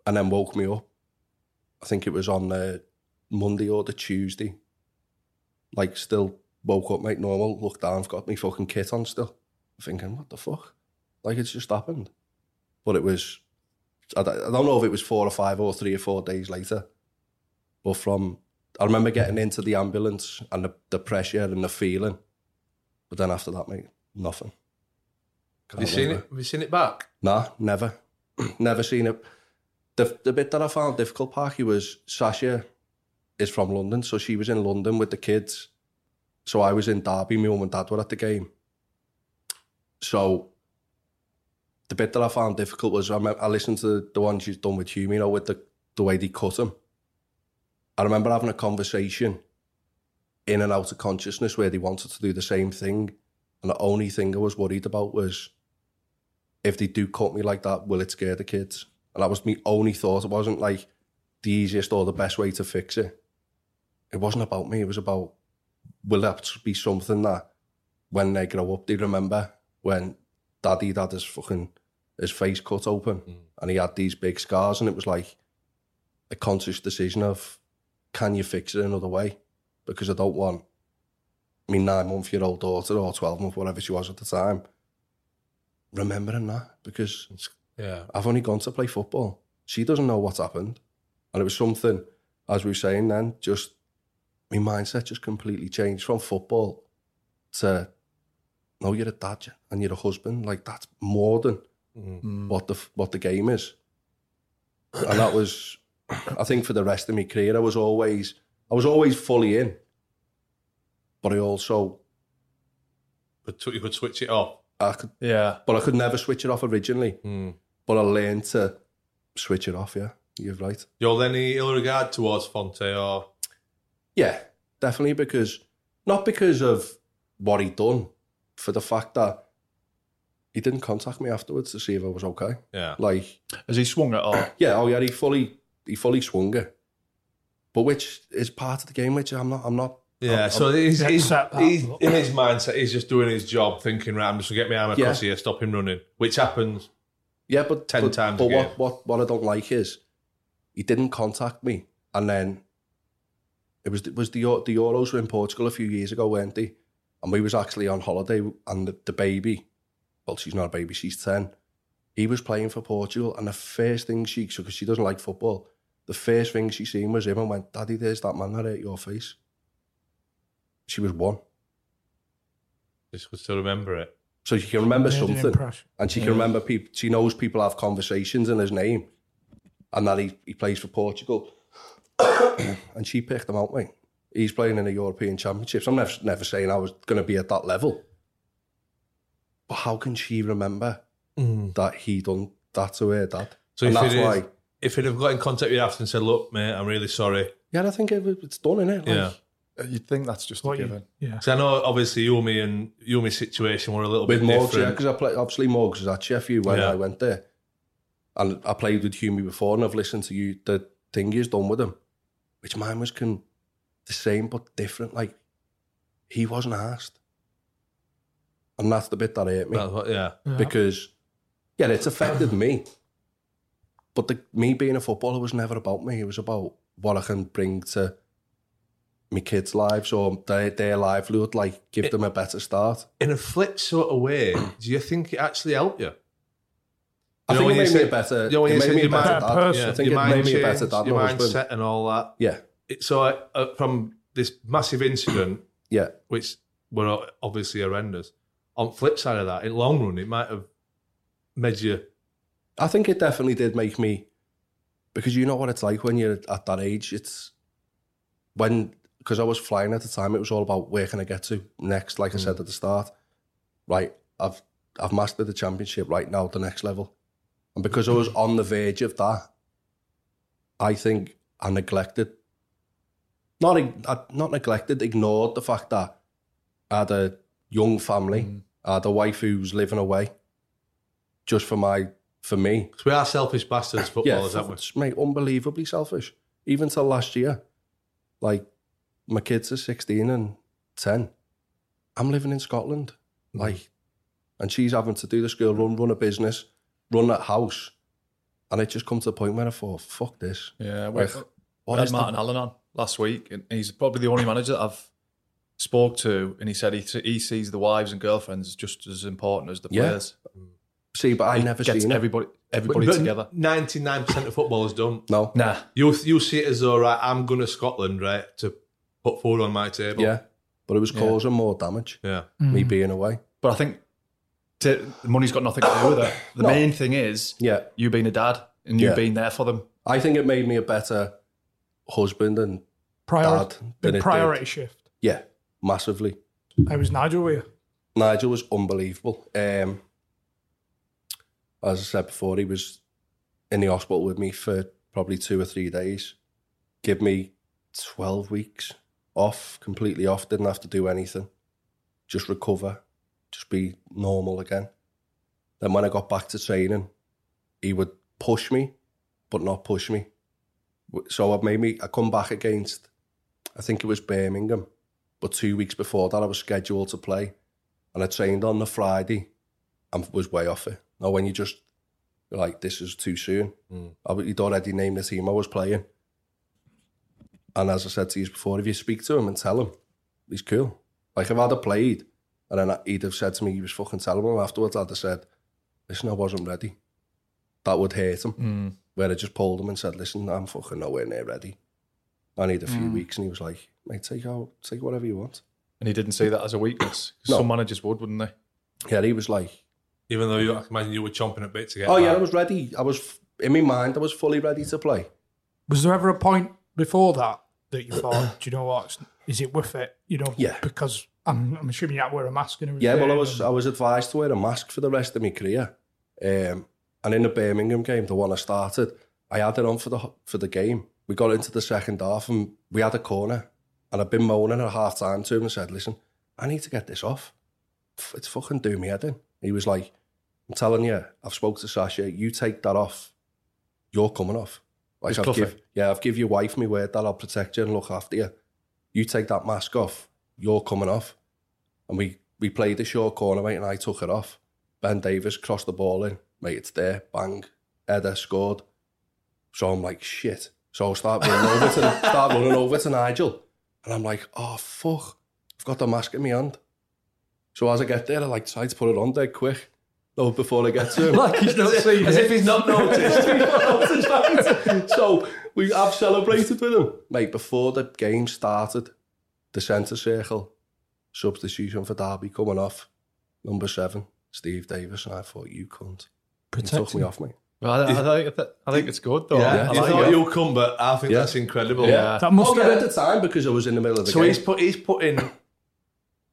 and then woke me up. I think it was on the Monday or the Tuesday. Like, still woke up, mate, normal, looked down, I've got my fucking kit on still. Thinking, what the fuck? Like, it's just happened. But it was, I don't know if it was four or five or three or four days later. But from, I remember getting into the ambulance and the, the pressure and the feeling. But then after that, mate, nothing. Have you seen it? Have you seen it back? Nah, never. never seen it. The, the bit that I found difficult, Parky, was Sasha is from London, so she was in London with the kids. So I was in Derby, my mum and dad were at the game. So the bit that I found difficult was I, remember, I listened to the one she's done with Hume, you know, with the, the way they cut him. I remember having a conversation in and out of consciousness where they wanted to do the same thing. And the only thing I was worried about was if they do cut me like that, will it scare the kids? And that was my only thought. It wasn't like the easiest or the best way to fix it. It wasn't about me. It was about will that be something that when they grow up they remember when daddy had his fucking his face cut open mm. and he had these big scars and it was like a conscious decision of can you fix it another way? Because I don't want my nine month year old daughter or 12 month, whatever she was at the time, remembering that because Yeah. I've only gone to play football. She doesn't know what's happened. And it was something, as we were saying then, just my mindset just completely changed from football to no, you're a dad and you're a husband. Like that's more than mm-hmm. what the what the game is. And that was, I think, for the rest of my career, I was always I was always fully in, but I also But you could switch it off. I could Yeah. but I could never switch it off originally. Hmm. But I learned to switch it off. Yeah, you're right. You hold any ill regard towards Fonte or Yeah, definitely because not because of what he done, for the fact that he didn't contact me afterwards to see if I was okay. Yeah. Like Has he swung it or? yeah, oh yeah, he fully he fully swung it. But which is part of the game, which I'm not I'm not Yeah, I'm- so I'm- he's, he's, that. he's in his mindset. He's just doing his job, thinking, right, I'm just gonna get my arm across Yeah. here, stop him running, which happens. Yeah, but 10 but, times But a game. what, what what I don't like is he didn't contact me, and then it was it was the the Euros were in Portugal a few years ago, weren't they? And we was actually on holiday, and the, the baby, well, she's not a baby, she's ten. He was playing for Portugal, and the first thing she, because she doesn't like football, the first thing she seen was him and went, "Daddy, there's that man that hurt your face." She was one, Just could still remember it. so she can remember Made an something. impression. And she can remember people. She knows people have conversations in his name, and that he, he plays for Portugal. and she picked him out, mate. He's playing in the European Championships. I'm never never saying I was going to be at that level, but how can she remember mm. that he done that to her dad? So and if that's it is- why. If he'd have got in contact with you after and said, "Look, mate, I'm really sorry," Yeah, I think it, it's done in it. Like, yeah. Uh, you'd think that's just a What you- given. yeah. Because I know obviously Yumi and Yumi's situation were a little with bit Morgs, yeah, different. because I play obviously Morgs was at Sheffield when Yeah. I went there, and I played with Hume before, and I've listened to you the thing he's done with him, which mine was can the same but different. Like he wasn't asked, and that's the bit that hurt me That's what- yeah. because yeah, it's affected me, but the me being a footballer was never about me. It was about what I can bring to my kids' lives or their their livelihood, like give them a better start. In a flip sort of way, do you think it actually helped you? I You think it you made me a better. you know, it made me a better dad. person. I think it made me a better dad. your and husband. mindset and all that. Yeah, It, so uh, uh, from this massive incident, yeah, which were obviously horrendous, on flip side of that, in long run, it might have made you. I think it definitely did make me because you know what it's like when you're at that age. It's when because I was flying at the time. It was all about where can I get to next. Like I said mm. at the start, right? I've I've mastered the championship. Right now, the next level, and because I was on the verge of that, I think I neglected. Not not neglected, ignored the fact that I had a young family, mm. I had a wife who's living away, just for my for me. Because we are selfish bastards, footballers, yeah, aren't we? mate, unbelievably selfish. Even till last year, like my kids are sixteen and ten. I'm living in Scotland, Mm. like, and she's having to do this girl run, run a business, run that house, and it just come to the point where I thought, "Fuck this." Yeah, Like, we what had is Martin the- Allen on last week, and he's probably the only manager that I've spoke to, and he said he, he sees the wives and girlfriends just as important as the Yeah. Players. See, but I never gets seen it. everybody everybody But together. Ninety nine percent of football is done. No. Nah. You you see it as though right, I'm going to Scotland right to put food on my table. Yeah. But it was Yeah. causing more damage. Yeah. Me Mm. being away. But I think to, the money's got nothing to do with it. The No. main thing is Yeah. you being a dad and you Yeah. being there for them. I think it made me a better husband and Priori- dad than big it priority did. shift. Yeah, massively. How was Nigel with you? Nigel was unbelievable. Um, as I said before, he was in the hospital with me for probably two or three days. Give me 12 weeks off, completely off, didn't have to do anything. Just recover, just be normal again. Then when I got back to training, he would push me, but not push me. So it made me, I come back against, I think it was Birmingham, but two weeks before that I was scheduled to play and I trained on the Friday and was way off it. Now when you just like this is too soon. I, he'd already named the team I was playing. And as I said to you before, if you speak to him and tell him, he's cool. Like if I'd have played and then he'd have said to me he was fucking terrible afterwards, I'd have said, listen, I wasn't ready. That would hurt him. Mm. Where I just pulled him and said, listen, I'm fucking nowhere near ready. I need a few Mm. weeks. And he was like, mate, take out, take whatever you want. And he didn't see that as a weakness. No. Some managers would, wouldn't they? Yeah, he was like, Even though you I imagine you were chomping at bit to get. oh yeah, I was ready. I was in my mind. I was fully ready to play. Was there ever a point before that that you thought, do you know what, is it worth it? You know, Yeah. because I'm, I'm assuming you had to wear a mask and everything. Yeah, well, I was I was advised to wear a mask for the rest of my career. Um, and in the Birmingham game, the one I started, I had it on for the for the game. We got into the second half and we had a corner, and I'd been moaning at half time to him and said, "Listen, I need to get this off. It's fucking doing me head in." He was like, "I'm telling you, I've spoke to Sasha. You take that off, you're coming off. Like It's I've give, yeah, I've give your wife me word that I'll protect you and look after you. You take that mask off, you're coming off." And we we played a short corner, mate, and I took it off. Ben Davies crossed the ball in, mate, it's there, bang, header scored. So I'm like, shit. So I start running over to start running over to Nigel, and I'm like, oh fuck, I've got the mask in my hand. So as I get there, I like try to put it on dead quick. No, before I get to him. Like he's not seen As it. if he's not noticed. so we have celebrated with him. Mate, before the game started, the centre circle, substitution for Derby coming off, number seven, Steve Davies, and I thought, you cunt. He took Protect me off me. Well, I, I, think, I think it's good, though. Yeah, I you like thought you'll come, but I think Yeah. that's incredible. Yeah. That must oh, have yeah, been, at the time, because I was in the middle of the So game. he's put he's put in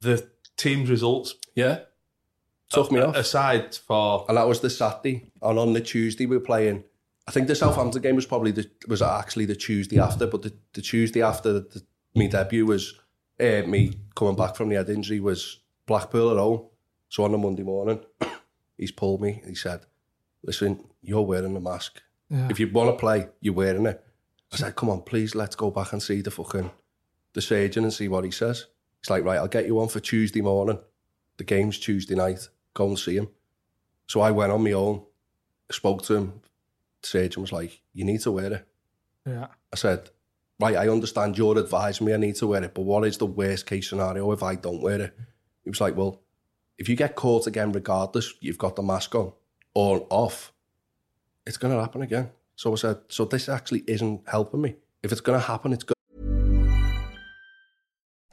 the team's results Yeah. Took me a- off. aside for And that was the Saturday. And on the Tuesday, we were playing. I think the Southampton game was probably the was actually the Tuesday after, but the, the Tuesday after the, the, me debut was uh, me coming back from the head injury was Blackpool at home. So on the Monday morning, he's pulled me. And he said, "Listen, you're wearing the mask. Yeah. If you want to play, you're wearing it." I said, "Come on, please, let's go back and see the fucking the surgeon and see what he says." He's like, "Right, I'll get you on for Tuesday morning. The game's Tuesday night. Go and see him." So I went on my own, spoke to him. The surgeon was like, "You need to wear it." yeah. I said, "Right, I understand you're advising me I need to wear it, but what is the worst case scenario if I don't wear it?" He was like, "Well, if you get caught again, regardless, you've got the mask on or off, it's going to happen again." So I said, "So this actually isn't helping me. If it's going to happen, it's going."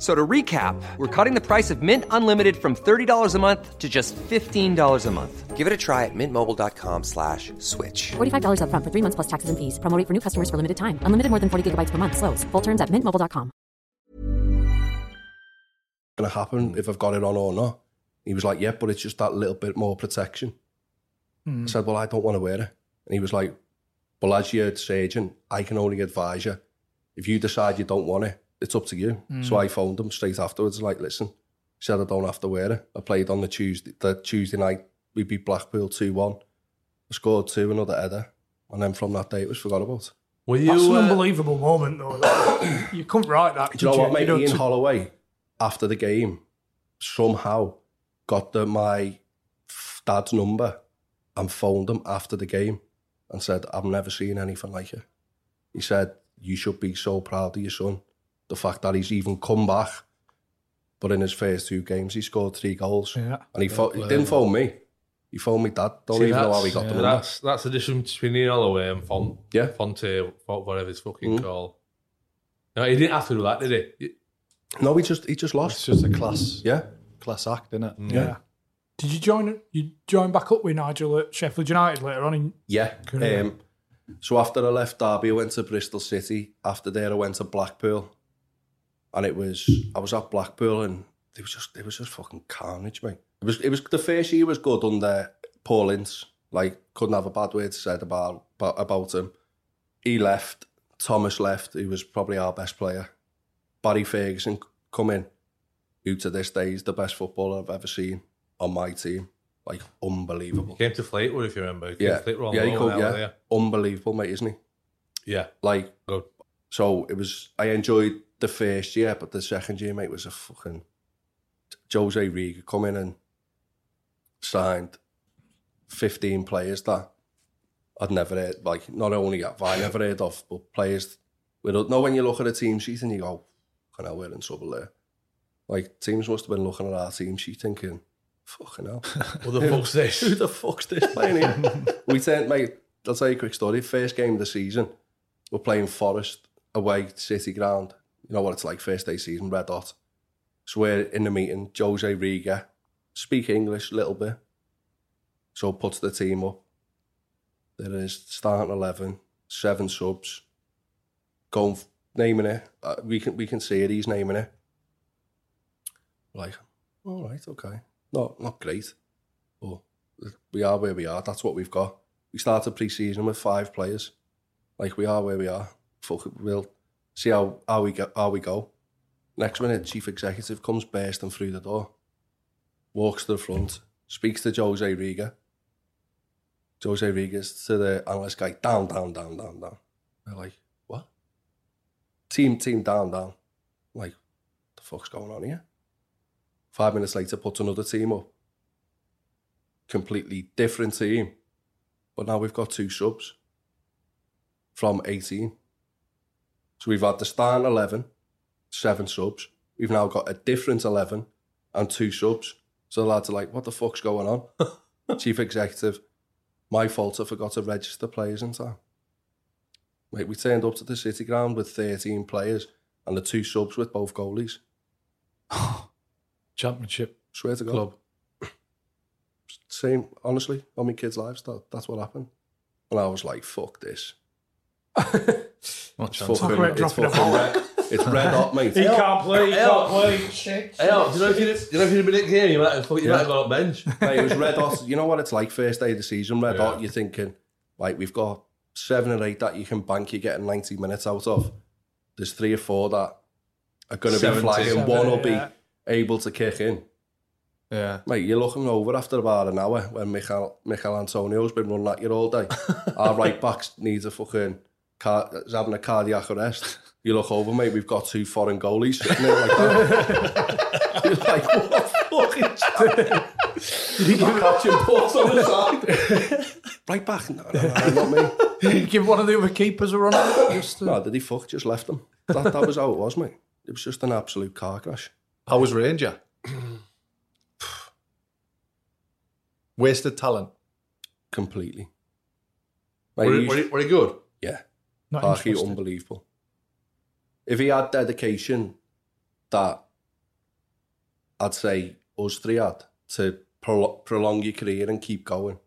F- So to recap, we're cutting the price of Mint Unlimited from $30 a month to just $15 a month. Give it a try at mintmobile.com slash switch. $45 upfront for three months plus taxes and fees. Promo rate for new customers for limited time. Unlimited more than 40 gigabytes per month. Slows. Full terms at mintmobile.com. going to happen if I've got it on or not. He was like, yeah, but it's just that little bit more protection. Hmm. I said, well, I don't want to wear it. And he was like, well, as your surgeon, I can only advise you. If you decide you don't want it, it's up to you. So I phoned them straight afterwards, like, listen, said I don't have to wear it. I played on the Tuesday, the Tuesday night, we beat Blackpool 2-1. I scored two, another header. And then from that day, it was forgot about. Were you? That's an uh, unbelievable moment, though. You couldn't write that. Do you know could what, mate? know, Ian to- Holloway, after the game, somehow got the, my dad's number and phoned him after the game and said, I've never seen anything like it. He said, You should be so proud of your son. The fact that he's even come back. But in his first two games, he scored three goals. Yeah. And he, pho- he didn't phone me. He phoned me dad. Don't See, even know how that's- he got the yeah, number. That's that's the difference between Ian Holloway and Font. Yeah. Fonte, whatever his fucking Mm. call. No, he didn't have to do that, did he? No, he just he just lost. It's just a class, Yeah. class act, isn't it? Yeah. Did you join? You join back up with Nigel at Sheffield United later on? In, Yeah. Um, so after I left Derby, I went to Bristol City. After there, I went to Blackpool, and it was I was at Blackpool, and it was just it was just fucking carnage, mate. It was it was the first year was good under Paul Ince. Like couldn't have a bad word said about about, him. He left. Thomas left. He was probably our best player. Barry Ferguson come in, who to this day is the best footballer I've ever seen on my team. Like unbelievable. Came to Fleetwood, if you remember. He came Yeah, to Fleetwood yeah, he could, yeah, there. unbelievable, mate, isn't he? Yeah. Like, Good. so it was. I enjoyed the first year, but the second year, mate, was a fucking Jose Riga come in and signed 15 players that I'd never heard, like, not only have I never heard of, but players with, no, when you look at a team sheet and you go, fucking hell, we're in trouble there. Like, teams must have been looking at our team sheet thinking, fucking hell. What the fuck's this? Who the fuck's this playing here? we turned, mate, I'll tell you a quick story. First game of the season, we're playing Forest away City ground. You know what it's like, first day season, red hot. So we're in the meeting, Jose Riga, speak English a little bit. So puts the team up. There is starting 11, seven subs. Going, naming it. Uh, we can we can see it, he's naming it. Like, all right, okay. Not not great. But we are where we are. That's what we've got. We started pre-season with five players. Like we are where we are. Fuck it, we'll see how, how we go how we go. Next minute, chief executive comes bursting through the door, walks to the front, speaks to Jose Riga. Jose Riga's to the analyst guy, down, down, down, down, down. They're like, what? Team, team, down, down. I'm like, the fuck's going on here? Five minutes later, puts another team up. Completely different team. But now we've got two subs from 18. So we've had the starting 11, seven subs. We've now got a different 11 and two subs. So the lads are like, what the fuck's going on? Chief executive, my fault, I forgot to register players in time. Mate, we turned up to the city ground with 13 players and the two subs with both goalies. Championship Swear to God. club. Same, honestly, on my kids' lives, that, that's what happened. And I was like, fuck this. Not It's chance. fucking, Talk about it's dropping a ball. red, it's red hot, mate. he can't play. He can't play. Shit. Hey, oh, do you know if you did, do you know if you'd been in game, you might have, you might have gone up bench. Mate, it was red hot. You know what it's like first day of the season, red hot. You're thinking, like, we've got seven or eight that you can bank, you're getting 90 minutes out of. There's three or four that are going to be flying. Seven, One will yeah. be able to kick in. Yeah. Mate, you're looking over after about an hour when Michael, Michail Antonio's been running at you all day. Our right back needs a fucking car, is having a cardiac arrest. You look over, mate, we've got two foreign goalies sitting there like that. you're like, what the fuck is that? Did he give, Catching pucks on the side. right back. No, no, no, not me. did he give one of the other keepers a run? out? Just to, No, did he fuck? Just left them. That, that was how it was, mate. It was just an absolute car crash. How was Ranger? Wasted talent. Completely. Mate, Were, he- were, were good? Not Parky, unbelievable. If he had dedication that I'd say us three had to pro- prolong your career and keep going,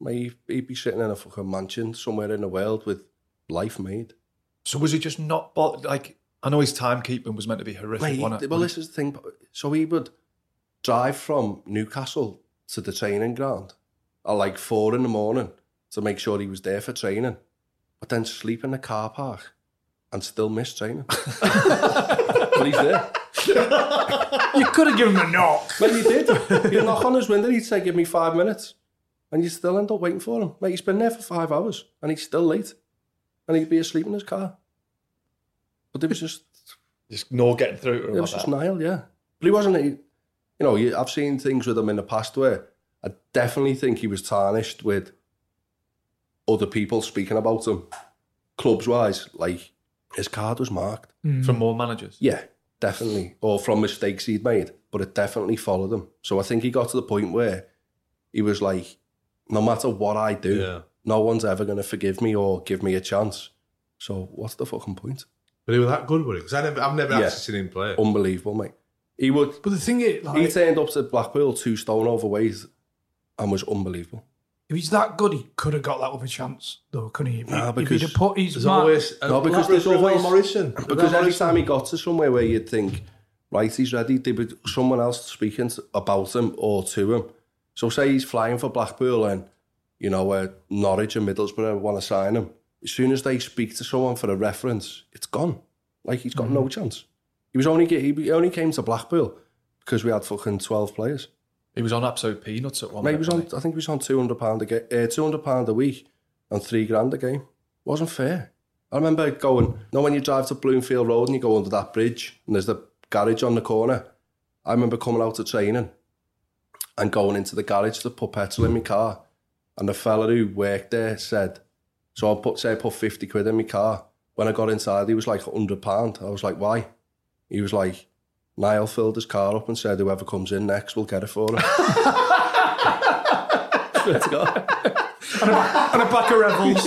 mate, he'd be sitting in a fucking mansion somewhere in the world with life made. So was he just not bo- like? I know his timekeeping was meant to be horrific. Mate, well, this is the thing. So he would drive from Newcastle to the training ground at like four in the morning to make sure he was there for training, but then sleep in the car park and still miss training. but he's there. You could have given him a knock. Mate, he did. He'd knock on his window, he'd say, give me five minutes. And you still end up waiting for him. Mate, he's been there for five hours and he's still late. and he'd be asleep in his car. But there was just Just no getting through to him. it was like just that. Nile, yeah. But he wasn't. He, you know, I've seen things with him in the past where I definitely think he was tarnished with other people speaking about him, clubs wise. Like his card was marked. Mm. From more managers. Yeah, definitely. Or from mistakes he'd made, but it definitely followed him. So I think he got to the point where he was like, no matter what I do, Yeah. no one's ever going to forgive me or give me a chance. So what's the fucking point? But he was that good with it because never, I've never Yeah. actually seen him play. Unbelievable, mate. He would. But the thing is, like, he turned up to Blackpool two stone overweight and was unbelievable. If he's that good, he could have got that other chance, though, couldn't he? If, Nah, if he'd have put his There's mark- always No, because there's always Morrison. Because Ravel every time he got to somewhere where you'd think, right, he's ready, there would someone else speaking to, about him or to him. So say he's flying for Blackpool and you know uh, Norwich and Middlesbrough want to sign him. As soon as they speak to someone for a reference, it's gone. Like he's got no chance. He was only he only came to Blackpool because we had fucking twelve players. He was on absolute peanuts at one Mate, he point. was on. I think he was on two hundred pound a ga- uh, two hundred pound a week and three grand a game. wasn't fair. I remember going. You know when you drive to Bloomfield Road and you go under that bridge and there's the garage on the corner. I remember coming out of training and going into the garage to put petrol in my car, and the fella who worked there said, "So I put say I put fifty quid in my car." When I got inside, he was like hundred pound. I was like, "Why?" He was like, "Nile filled his car up and said whoever comes in next will get it for him." Swear to God. and a pack of rebels.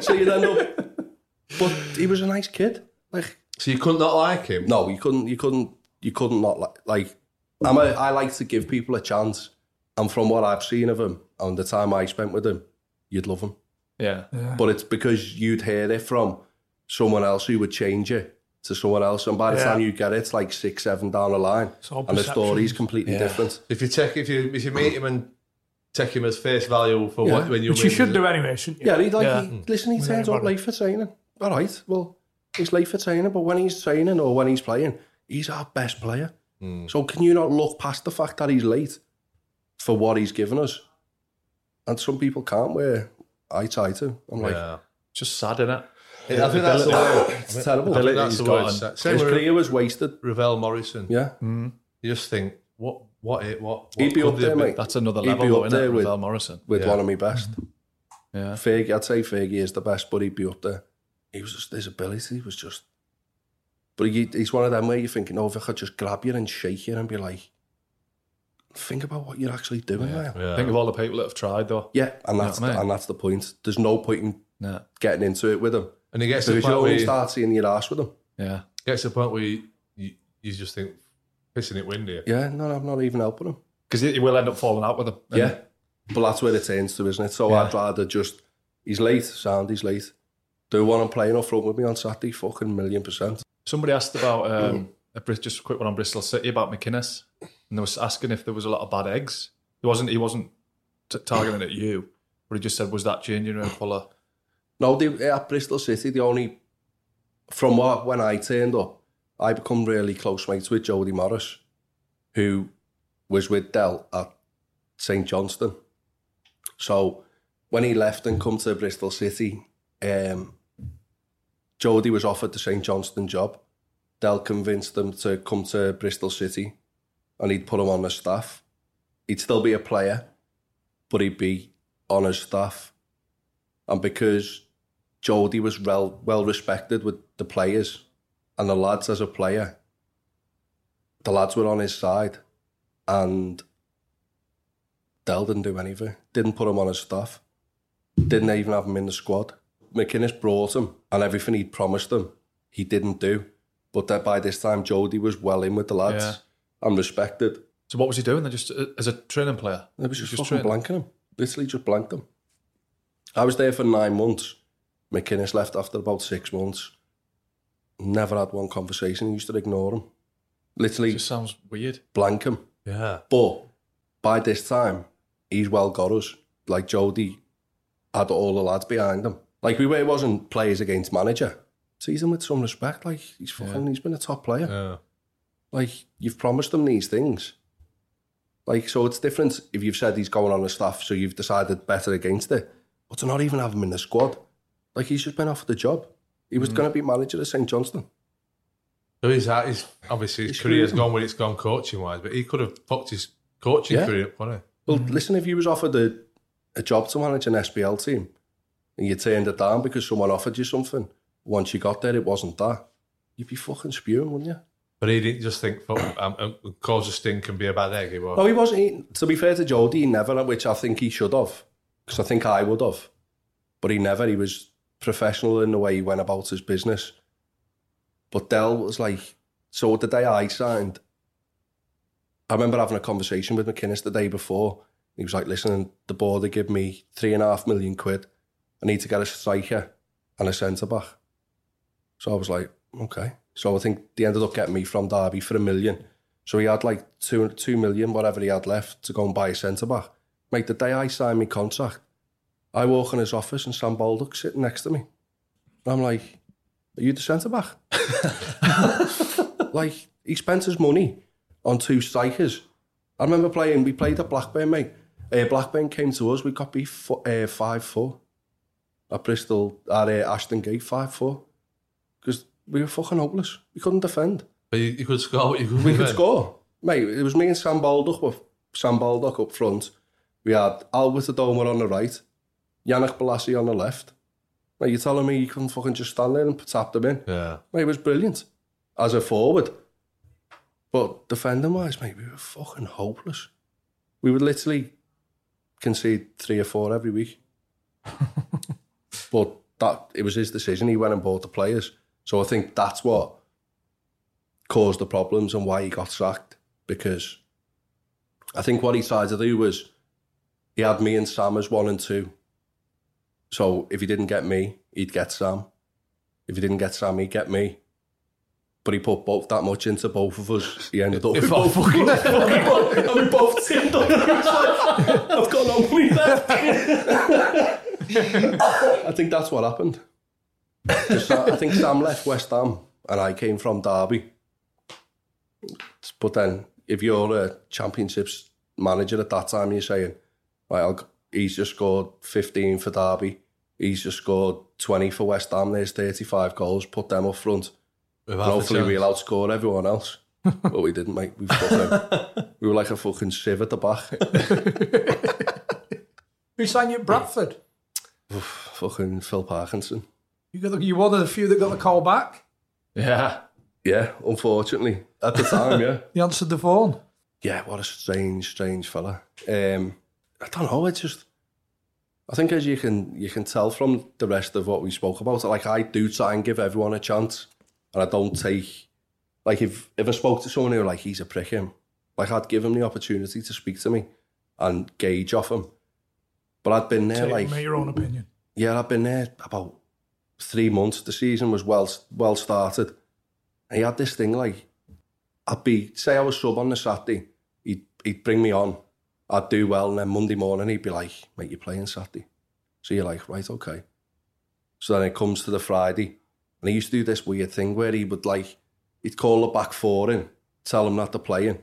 so you'd end up. But he was a nice kid. Like So you could not not like him. no, you couldn't. You couldn't. You couldn't not like. Like I'm. A, I like to give people a chance, and from what I've seen of him and the time I spent with him, you'd love him. Yeah. But it's because you'd hear it from someone else who would change it to someone else, and by the Yeah. time you get it, it's like six, seven down the line, and the story's perceptions. completely Yeah. different. If you take if you if you meet him and take him as face value for Yeah. what when you Which you should do anyway, shouldn't you? Yeah, he like Yeah. He, listen. He With turns up late for training. All right, well, he's late for training, but when he's training or when he's playing, he's our best player. Hmm. So can you not look past the fact that he's late for what he's given us? And some people can't. Where I try to, I'm like, yeah. Just sad, innit? I think that's the word. it's terrible. I think that's he's the word. got Same His with career was wasted. Ravel Morrison. Yeah, mm. You just think what what it what, what he'd be up there, be? mate. That's another He'd level, be though, up isn't there it? with- Ravel Morrison. with Yeah. one of my best. Mm. Yeah. Fergie, I'd say Fergie is the best, but he'd be up there. He was just his ability was just. But he, he's one of them where you're thinking, oh, if I could just grab you and shake you and be like, think about what you're actually doing now. Yeah. Think of all the people that have tried, though. Yeah, and that's what the, mean? and that's the point. There's no point in Yeah. getting into it with him and he gets to the point where only you, start seeing your ass with him. Yeah. gets to the point where you, you, you just think pissing it windy. Yeah, no, I'm not even helping him. Because he will end up falling out with him. And Yeah, but that's where it turns to, isn't it? So Yeah. I'd rather just he's late, sound he's late. Do one and playing up front with me on Saturday, fucking million percent. Somebody asked about, um, a, Bris- just a quick one on Bristol City about McInnes. And they was asking if there was a lot of bad eggs. He wasn't, he wasn't t- targeting at you, but he just said, was that changing room full of. No, they, at Bristol City, the only from what when I turned up, I become really close mates with Jody Morris, who was with Dell at St Johnstone. So when he left and come to Bristol City, um, Jody was offered the St Johnstone job. Dell convinced them to come to Bristol City, and he'd put him on the staff. He'd still be a player, but he'd be on his staff. And because Jody was well, well respected with the players and the lads as a player, the lads were on his side. And Dell didn't do anything. Didn't put him on his staff. Didn't even have him in the squad. McInnes brought him and everything he'd promised them, he didn't do. But that by this time, Jody was well in with the lads Yeah. and respected. So what was he doing? They just, uh, as a training player? It was just, Just fucking training. blanking him. Literally just blanked him. I was there for nine months. McInnes left after about six months. Never had one conversation. He used to ignore him. Literally just sounds weird. blank him. Yeah. But by this time, he's well got us. Like Jody had all the lads behind him. Like we were, it wasn't players against manager. Treat him with some respect. Like he's fucking, he's been a top player. Yeah. Like you've promised him these things. Like so, it's different if you've said he's going on the staff, so you've decided better against it. But to not even have him in the squad, Like he's just been offered the job. He was going to be manager at St Johnstone. So he's, that is obviously his career's gone where it's gone coaching wise, but he could have fucked his coaching Yeah. career up, couldn't he? Well, listen, if you was offered a, a job to manage an SPL team and you turned it down because someone offered you something, once you got there, it wasn't that, you'd be fucking spewing, wouldn't you? But he didn't just think, fuck, um, um, cause a stink and be a bad egg. He was. No, he wasn't. He, to be fair to Jody, he never, which I think he should have, because I think I would have. But he never. He was professional in the way he went about his business. But Dell was like, so the day I signed, I remember having a conversation with McInnes the day before. He was like, listen, the board they give me three and a half million quid. I need to get a striker and a centre back. So I was like, okay. So I think they ended up getting me from Derby for a million. So he had like two two million, whatever he had left, to go and buy a centre back. Mate, the day I signed my contract, I walk in his office and Sam Baldock sitting next to me. And I'm like, Are you the centre back? like, he spent his money on two strikers. I remember playing, we played at Blackburn, mate. Uh, Blackburn came to us, we got beat fo- uh, 5 4 at Bristol, at uh, Ashton Gate, 5 4. Because we were fucking hopeless. We couldn't defend. But you, you could score. You could We could score. Mate, it was me and Sam Baldock, with Sam Baldock up front. We had oh, Albert Adomah on the right, Yannick Bolasie on the left. Mate, you're telling me you couldn't fucking just stand there and tap them in? Yeah. Mate, it was brilliant. As a forward. But defending wise, mate, we were fucking hopeless. We would literally concede three or four every week. but that it was his decision. He went and bought the players. So I think that's what caused the problems and why he got sacked. Because I think what he tried to do was he had me and Sam as one and two. So if he didn't get me, he'd get Sam. If he didn't get Sam, he'd get me. But he put both that much into both of us. He ended up If with I both fucking- and we both teamed up. He was like, I've got no money left. I think that's what happened. I think Sam left West Ham and I came from Derby. But then, if you're a championships manager at that time, you're saying, right, I'll, he's just scored 15 for Derby, he's just scored 20 for West Ham, there's 35 goals, put them up front. And hopefully chance. we'll outscore everyone else. but we didn't, mate. We, fucking, we were like a fucking sieve at the back. Who signed you at Bradford? fucking Phil Parkinson. You got the, you one of the few that got the call back. Yeah. Yeah, unfortunately. At the time, yeah. He answered the phone. Yeah, what a strange, strange fella. Um, I don't know. It's just, I think as you can you can tell from the rest of what we spoke about, like I do try and give everyone a chance, and I don't take like if if I spoke to someone who like he's a prick him, like I'd give him the opportunity to speak to me and gauge off him. But I'd been there Take like make your own opinion. yeah, I've been there about three months. The season was well well started. And he had this thing like, I'd be, say I was sub on the Saturday, he'd, he'd bring me on, I'd do well, and then Monday morning he'd be like, mate, you're playing Saturday. So you're like, right, okay. So then it comes to the Friday, and he used to do this weird thing where he would like, he'd call the back four in, tell them not to play playing,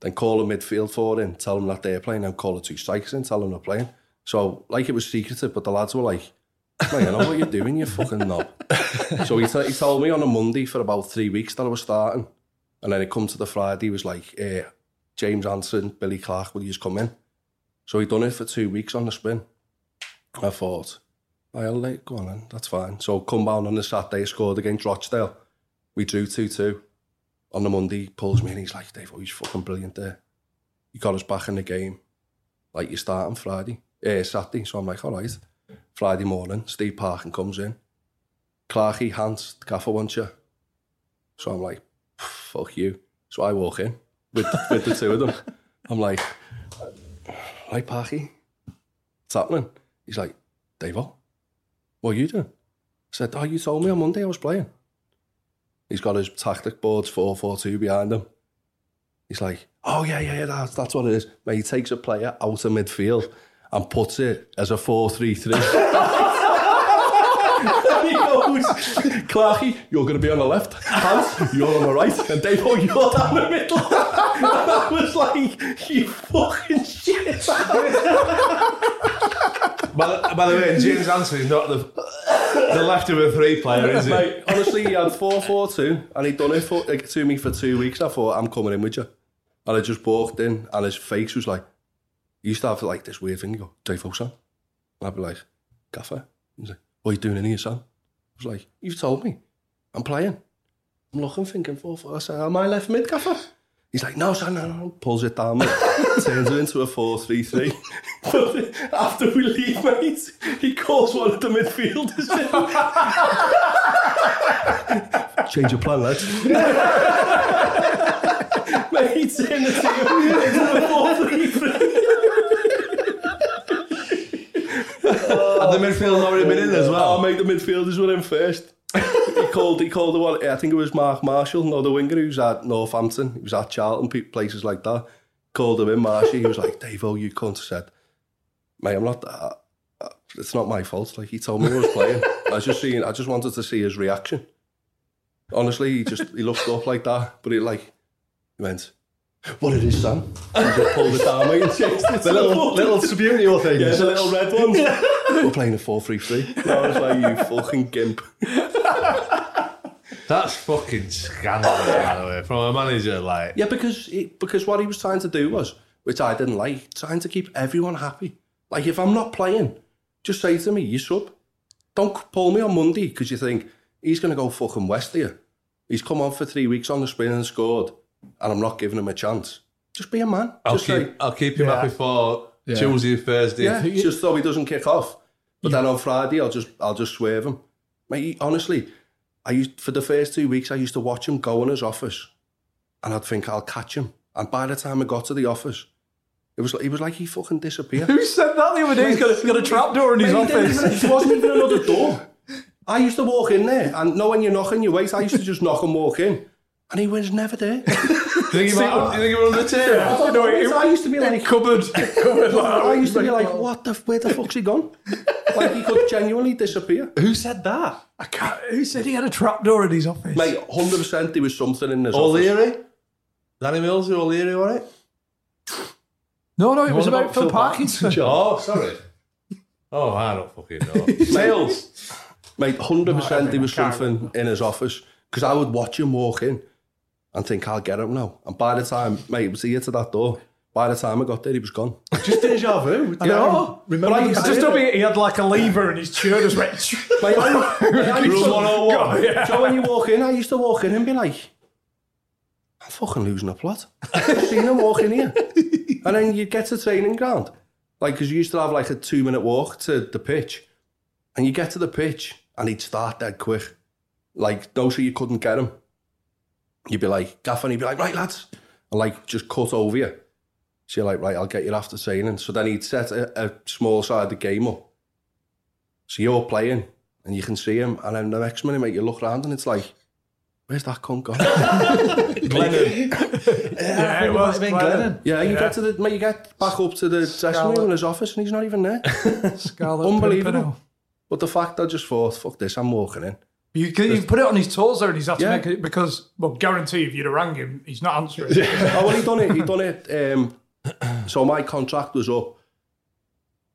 then call the midfield four in, tell them that they're playing, then call the two strikers in, tell them they're playing. So, like, it was secretive, but the lads were like, man, you know what you're doing, you fucking knob. so he, t- he told me on a Monday for about three weeks that I was starting. And then it come to the Friday, he was like, eh, James Hanson, Billy Clarke, will you just come in? So he done it for two weeks on the spin. I thought, I'll let go on then, that's fine. So come down on the Saturday, scored against Rochdale. We drew 2-2. On the Monday, he pulls me and he's like, Dave, oh, he's fucking brilliant there. He got us back in the game. Like, you start on Friday, eh, Saturday. So I'm like, all right. Friday morning, Steve Parkin comes in. Clarky, Hans, the gaffer wants you. So I'm like, fuck you. So I walk in with, with the two of them. I'm like, right, Parky, what's happening? He's like, Dave, what are you doing? I said, oh, you told me on Monday I was playing. He's got his tactic boards 4-4-2 behind him. He's like, oh, yeah, yeah, yeah, that's, that's what it is. Mate, he takes a player out of midfield and puts it as a 4-3-3. he goes, Clarky, you're going to be on the left. Hans, you're on the right. And Dave, oh, you're down the middle. And was like, you fucking shit. by, the, by the way, James Anthony's not the the left of a three player, is he? Mate, honestly, he had 4 4 2 and he'd done it for, like, to me for two weeks. I thought, I'm coming in with you. And I just walked in and his face was like, he used to have like this weird thing. You go, Dave O'San. And I'd be like, Gaffer. He's like, what are you doing in here, son? I was like, you've told me. I'm playing. I'm looking, thinking, 4 4. I said, am I left mid, Gaffer? He's like, no, son, no, no. Pulls it down, mate. Turns it into a 4 3 3. But after we leave, mate, he calls one of the midfielders in. Change your plan, lads. mate, he turned the team into a 4 3 3. Had the midfield already been in as oh, well? Oh, mate, the midfielders were in first. He called, he called the one, I think it was Mark Marshall, no, the winger who's at Northampton. He was at Charlton, places like that. Called him in, Marshy. He was like, Dave, oh, you cunt. I said, mate, I'm not, uh, uh, it's not my fault. Like, he told me I was playing. I was just seeing, I just wanted to see his reaction. Honestly, he just, he looked up like that, but he like, he went, what it is, son? He just pulled it down, mate, and. The little- little Subbuteo things. Yeah, the little red ones. We're playing a 4-3-3. I was like, you fucking gimp. That's fucking scandalous, by the way, from a manager like. Yeah, because it, because what he was trying to do was, which I didn't like, trying to keep everyone happy. Like, if I'm not playing, just say to me, you sub. Don't pull me on Monday because you think he's going to go fucking west here. He's come on for three weeks on the spin and scored, and I'm not giving him a chance. Just be a man. I'll just keep, say, I'll keep him Yeah. happy for Yeah. Tuesday, Thursday. yeah, just so he doesn't kick off. But then on Friday, I'll just I'll just swerve him. Mate, he- honestly, I used for the first two weeks, I used to watch him go in his office, and I'd think I'll catch him. And by the time I got to the office, it was like, he was like he fucking disappeared. Who said that the other day? He's got a, got a trap door in his Mate, office. It wasn't even another door. I used to walk in there, and know when you're knocking, you wait. I used to just knock and walk in, and he was never there. You think he might- you think he was on the table? I, don't know, I used to be like cupboard, cupboard. I used to be like, what the? Where the fuck's he gone? Like he could genuinely disappear. Who said that? I can't. Who said he had a trap door in his office? Mate, hundred percent, there was something in his office. O'Leary? Danny Mills or O'Leary, wasn't it? No, no, it What was about about Phil Phil Parkinson. Oh, sorry. Oh, I don't fucking know. Sales. Mate, hundred percent, there was something in his office because I would watch him walk in and think I'll get him now. And by the time, mate, it was here to that door. By the time I got there, he was gone. Just deja vu. I know. Remember But I, I just it. don't he had like a lever and his chair just went. Mate, I, I used to, 101. Yeah. So when you walk in, I used to walk in and be like, I'm fucking losing a plot. I've seen him walk in here. And then you get to training ground. Like, because you used to have like a two minute walk to the pitch. And you get to the pitch and he'd start dead quick. Like, no, so you couldn't get him. You'd be like, Gaff, and he'd be like, right, lads. And like, just cut over you. So you're like, right, I'll get you after training. So then he'd set a, a small side of the game up. So you're playing and you can see him. And then the next minute, mate, you look around and it's like, where's that cunt gone? yeah, it was been Glennon. Glennon. yeah, you Yeah. get to the, mate, you get back up to the dressing room in his office and he's not even there. Unbelievable. Pimpernel. But the fact I just thought, fuck this, I'm walking in. You, can- you put it on his toes there and he's had to Yeah. make it because, well, guarantee if you'd have rang him, he's not answering. oh, well, he done it. He done it. Um, so my contract was up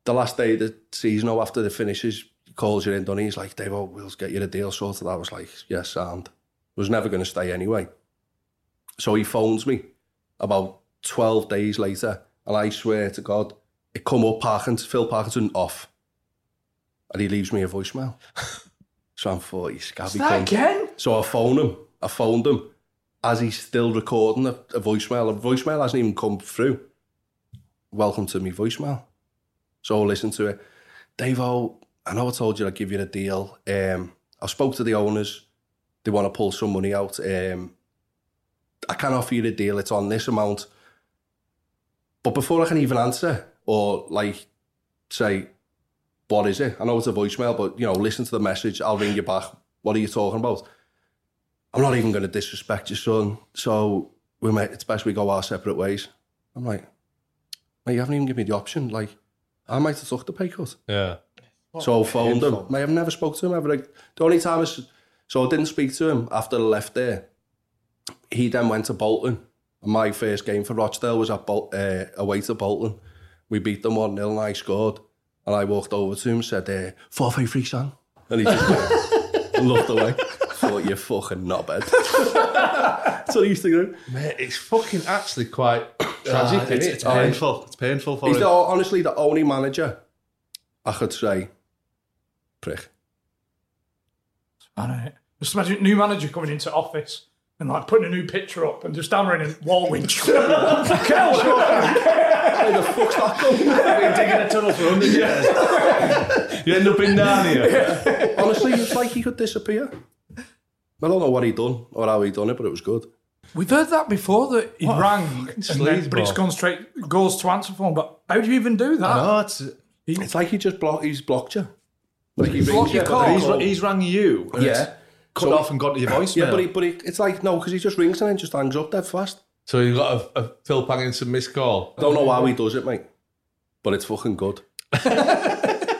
the last day of the season. Or after the finishes, he calls you in. Done. He's like, Dave, oh, we'll get you a deal sorted. I was like, yes, and was never going to stay anyway. So he phones me about twelve days later, and I swear to God, it come up Parkinson, Phil Parkinson off, and he leaves me a voicemail. so I'm thought, you scabby that cunt." again? So I phoned him. I phoned him as he's still recording a, a voicemail. A voicemail hasn't even come through. Welcome to me voicemail. So I listen to it. Dave, oh, I know I told you I'd give you the deal. Um, I spoke to the owners. They want to pull some money out. Um, I can offer you the deal. It's on this amount. But before I can even answer or like say, what is it? I know it's a voicemail, but you know, listen to the message. I'll ring you back. What are you talking about? I'm not even going to disrespect your son. So we might, it's best we go our separate ways. I'm like, mate, you haven't even given me the option. Like, I might have took the pay cut. Yeah. So I phoned him. Mate, I've never spoke to him ever. Like, the only time I, s- so I didn't speak to him after I left there. He then went to Bolton. And my first game for Rochdale was at Bol- uh, away to Bolton. We beat them 1 0 and I scored. And I walked over to him and said, uh, 453 son. And he just went looked away. Thought, you're fucking knobhead. That's what he used to do. Mate, it's fucking actually quite tragic, Ah, isn't it's, it? it's painful. It's painful for He's him. the, honestly the only manager I could say, prick. Man, just imagine new manager coming into office and like putting a new picture up and just hammering a wall winch. How the fuck's that going? Been digging a tunnel for 100 years. You end up in Narnia. Honestly, it's like he could disappear. I don't know what he done or how he done it, but it was good. We've heard that before that he What a rang, fucking and then, but it's sleazeball. gone straight goes to answer phone. But how do you even do that? No, it's, It's like he just blocked. He's blocked you. Like he blocked rings your you. call. he's, he's rang you. and it's Yeah. Cut So- off and got to your voicemail. Yeah, but, he, but he, it's like no, because he just rings and then just hangs up dead fast. So you got a, a Phil Parkinson missed call. I don't know how he does it, mate, but it's fucking good.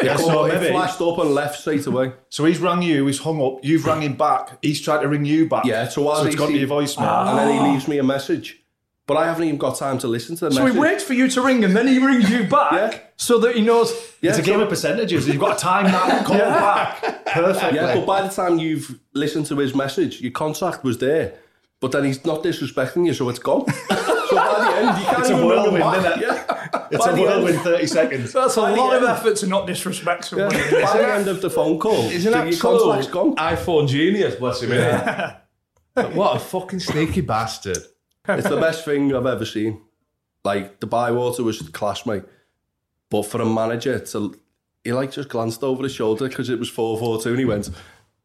yeah, so maybe. it flashed up and left straight away. So he's rang you, he's hung up, you've rang him back, he's tried to ring you back. Yeah, so while so it's he's- got to your voicemail. and then he ah. leaves me a message, but I haven't even got time to listen to the So message. he waits for you to ring and then he rings you back Yeah. so that he knows. Yeah, it's a so- game of percentages. You've got to time that call back perfectly. Yeah, but by the time you've listened to his message, your contact was there, but then he's not disrespecting you, so it's gone. so by the end, you can't It's a even remember whirlwind, isn't it? Yeah. it's By a the end- whirlwind 30 seconds. That's a By lot of effort to not disrespect Yeah. somebody. By the end of the phone call, He's an your absolute contact's gone. iPhone genius, bless him. innit? what a fucking sneaky bastard. It's the best thing I've ever seen. Like the Bywater was class, mate. But for a manager to, he like just glanced over his shoulder because it was four four two, and he went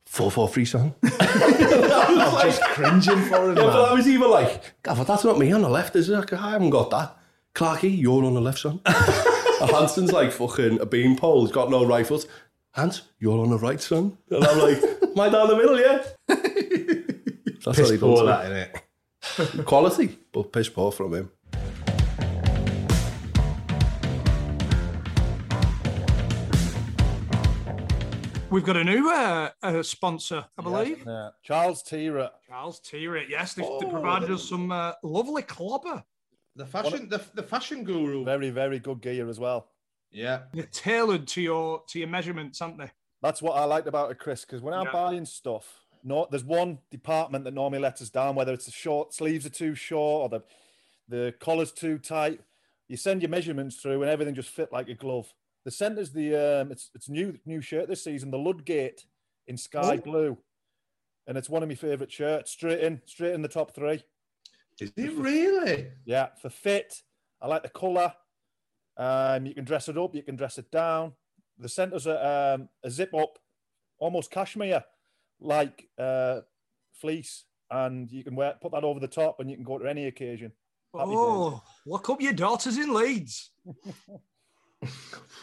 four four three son. I'm just cringing for him, Yeah, but I was even like, God, that's not me on the left, is it? I haven't got that. Clarky, you're on the left, son. and Hanson's like fucking a beanpole. He's got no rifles. Hans, you're on the right, son. And I'm like, am I down the middle, yeah? That's Piss what he poor that, to innit? Quality, but piss poor from him. We've got a new uh, uh, sponsor, I believe. Yeah. Charles Tyrwhitt. Charles Tyrwhitt. Yes, they, they provided us some uh, lovely clobber. The fashion, the, the fashion guru. Very, very good gear as well. Yeah. They're tailored to your to your measurements, aren't they? That's what I liked about it, Chris, because when I'm Yeah. buying stuff, no, there's one department that normally lets us down, whether it's the short sleeves are too short or the the collar's too tight. You send your measurements through and everything just fit like a glove. The center's the um, it's it's new new shirt this season, the Ludgate in sky Oh. blue, and it's one of my favourite shirts. Straight in, straight in the top three. Is it really? Yeah, for fit, I like the colour. Um, you can dress it up, you can dress it down. The centre's a, um, a zip up, almost cashmere, like uh, fleece, and you can wear put that over the top, and you can go to any occasion. Happy days. Oh, look up your daughters in Leeds.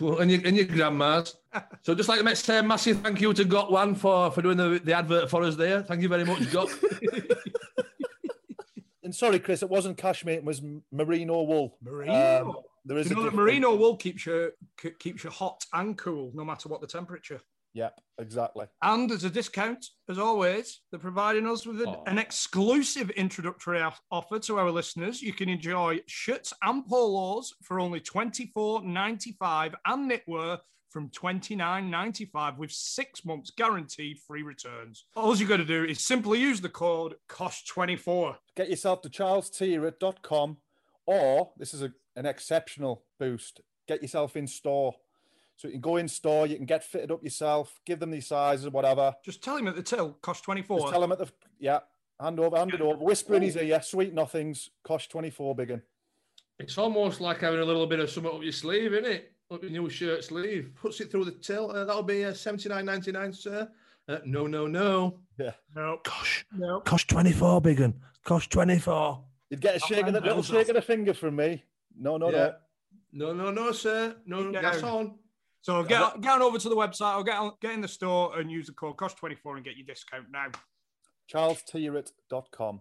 Well, and your, and your grandma's. so just like to say a massive thank you to Got One for, for doing the, the advert for us there. Thank you very much, Got. And sorry, Chris, it wasn't cashmere; it was merino wool. Merino. Um, there is you know that merino wool keeps you keeps you hot and cool, no matter what the temperature. Yep, exactly. And as a discount, as always, they're providing us with an, an exclusive introductory offer to our listeners. You can enjoy shirts and polos for only twenty four ninety five and knitwear from twenty nine ninety five with six months guaranteed free returns. All you got to do is simply use the code COSH24. Get yourself to charlestyrwhitt.com, or this is a, an exceptional boost. Get yourself in store. So you can go in store, you can get fitted up yourself, give them these sizes, whatever. Just tell him at the till, Cosh 24. Just tell them at the yeah, hand over, hand it over, whisper in his ear, yeah, sweet nothings, Cosh twenty four, big un. It's almost like having a little bit of something up your sleeve, isn't it? Up your new shirt sleeve. Puts it through the till. Uh, that'll be uh, seventy nine ninety nine, sir. Uh, no, no, no. Yeah. No. Gosh. No. Cosh 24, big un. Cosh 24. You'd get a shake of the little shake of the finger from me. No, no, Yeah. no. No, no, no, sir. No, Keep gas on. So get, on- get on over to the website or get, on, get in the store and use the code COSH24 and get your discount now. CharlesTyrwhitt.com.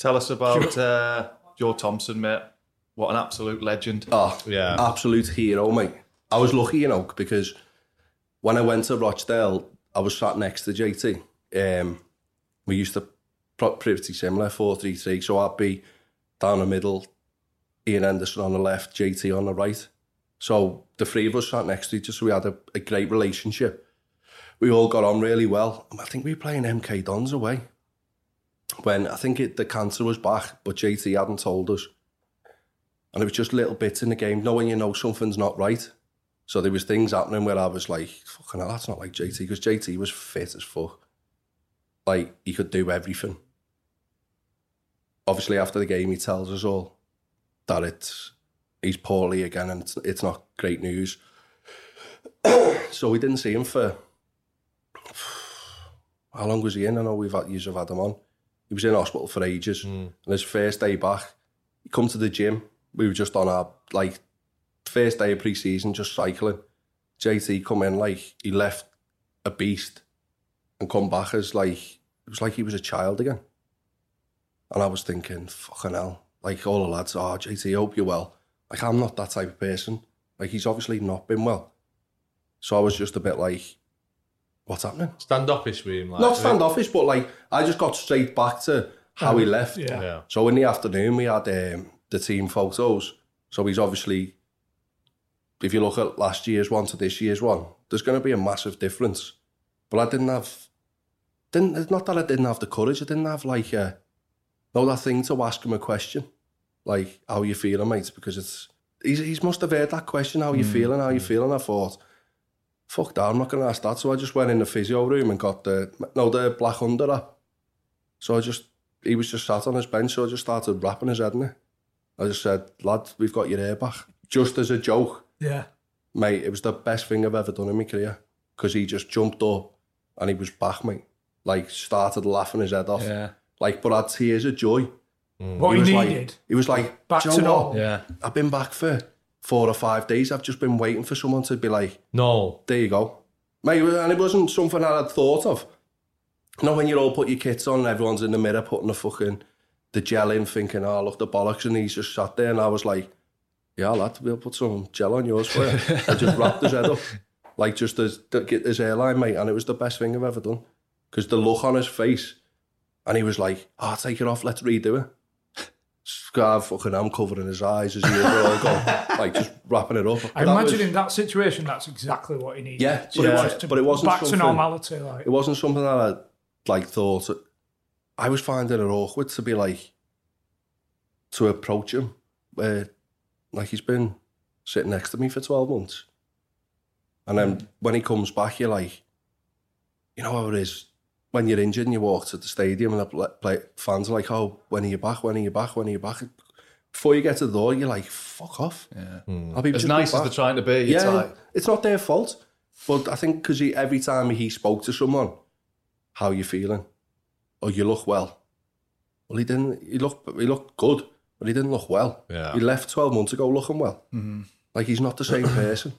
Tell us about uh, Joe Thompson, mate. What an absolute legend. Oh, Yeah. absolute hero, mate. I was lucky, you know, because when I went to Rochdale, I was sat next to JT. Um, we used to pro- pretty similar, 4-3-3. So I'd be down the middle, Ian Henderson on the left, JT on the right. So the three of us sat next to each other, so we had a, a great relationship. We all got on really well. I think we were playing MK Dons away when I think it, the cancer was back, but JT hadn't told us. And it was just little bits in the game, knowing you know something's not right. So there was things happening where I was like, fucking hell, that's not like JT, because JT was fit as fuck. Like, he could do everything. Obviously, after the game, he tells us all that it's he's poorly again and it's, it's not great news. so we didn't see him for how long was he in? I know we've had years have had him on. He was in hospital for ages. Hmm. And his first day back, he come to the gym. We were just on our like first day of pre-season, just cycling. JT come in like he left a beast and come back as like it was like he was a child again. And I was thinking, fucking hell. Like all the lads, ah, oh JT, hope you're well. Like I'm not that type of person. Like he's obviously not been well. So I was just a bit like, what's happening? Standoffish with him. Like, Not standoffish, but like I just got straight back to how he left. Yeah. Yeah. So in the afternoon we had um, the team photos. So he's obviously, if you look at last year's one to this year's one, there's going to be a massive difference. But I didn't have, didn't it's not that I didn't have the courage. I didn't have like a, no that thing to ask him a question, like how you feeling, mate? Because it's he's he's must have heard that question. How you Mm, feeling? How you feeling? I thought fuck that, I'm not going to ask that. So I just went in the physio room and got the, no, the black under app. So I just, he was just sat on his bench, so I just started wrapping his head in it. I just said, lad, we've got your hair back. Just as a joke. Yeah. Mate, it was the best thing I've ever done in my career. Because he just jumped up and he was back, mate. Like, started laughing his head off. Yeah. Like, but I had tears of joy. What he was needed. Like, he was like, Back to know normal." Yeah. I've been back for four or five days. I've just been waiting for someone to be like, no, there you go. Mate, and it wasn't something I had thought of. You know, when you all put your kits on, everyone's in the mirror putting the fucking, the gel in, thinking, oh, look, the bollocks, and he's just sat there, and I was like, yeah, lad, we'll put some gel on yours for you. I just wrapped his head up, like just to, to get his hairline, mate, and it was the best thing I've ever done. Because the look on his face, and he was like, oh, take it off, let's redo it. Scarf, fucking, I'm covering his eyes as usual, go, like just wrapping it up. I But that imagine was- in that situation, that's exactly what he needed. yeah, To but, it was, just to but it wasn't back to something, normality. Like It wasn't something that I like thought. I was finding it awkward to be like to approach him, where like he's been sitting next to me for twelve months, and then when he comes back, you're like, you know how it is when you're injured and you walk to the stadium and the play, fans are like, oh, when are you back? When are you back? When are you back? Before you get to the door, you're like, fuck off. Yeah. Mm. As nice as they're trying to be, yeah, like... it's not their fault. But I think because every time he spoke to someone, how are you feeling? Oh, you look well. Well, he didn't. He looked. He looked good, but he didn't look well. Yeah. He left 12 months ago looking well. Mm -hmm. Like he's not the same person.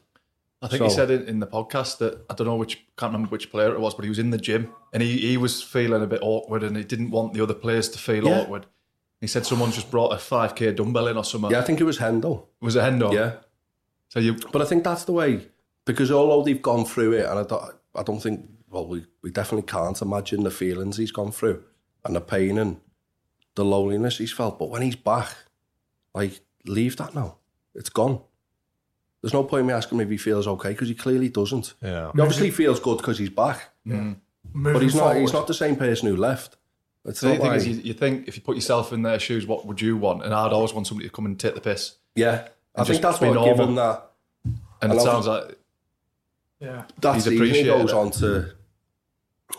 I think So- he said in, in the podcast that I don't know which can't remember which player it was, but he was in the gym and he, he was feeling a bit awkward and he didn't want the other players to feel Yeah. awkward. He said someone just brought a five k dumbbell in or something. Yeah, I think it was Hendo. Was it Hendo? Yeah. So you, but I think that's the way because although they've gone through it, and I don't, I don't think. Well, we we definitely can't imagine the feelings he's gone through and the pain and the loneliness he's felt. But when he's back, like leave that now. It's gone. There's no point in me asking him if he feels okay because he clearly doesn't. Yeah. He obviously feels good because he's back. Mm. But he's not. He's not the same person who left. It's So the not thing is, you, you think if you put yourself in their shoes, what would you want? And I'd always want somebody to come and take the piss. Yeah, I And think that's be what normal. given that. And I it know- sounds like Yeah. that He's season he goes it. on to,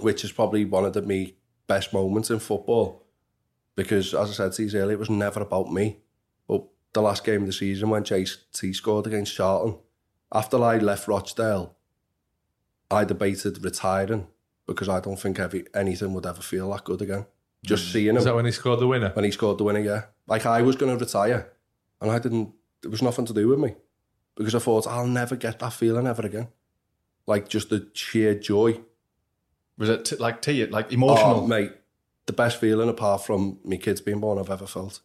which is probably one of the me best moments in football, because as I said to you earlier, it was never about me. The last game of the season when JT scored against Charlton, after I left Rochdale, I debated retiring because I don't think every, anything would ever feel that good again. Just mm. seeing him. Is that when he scored the winner? When he scored the winner, yeah. Like I was going to retire, and I didn't. There was nothing to do with me because I thought I'll never get that feeling ever again. Like just the sheer joy. was it t- like to you, like emotional? Oh, mate, the best feeling apart from me kids being born I've ever felt.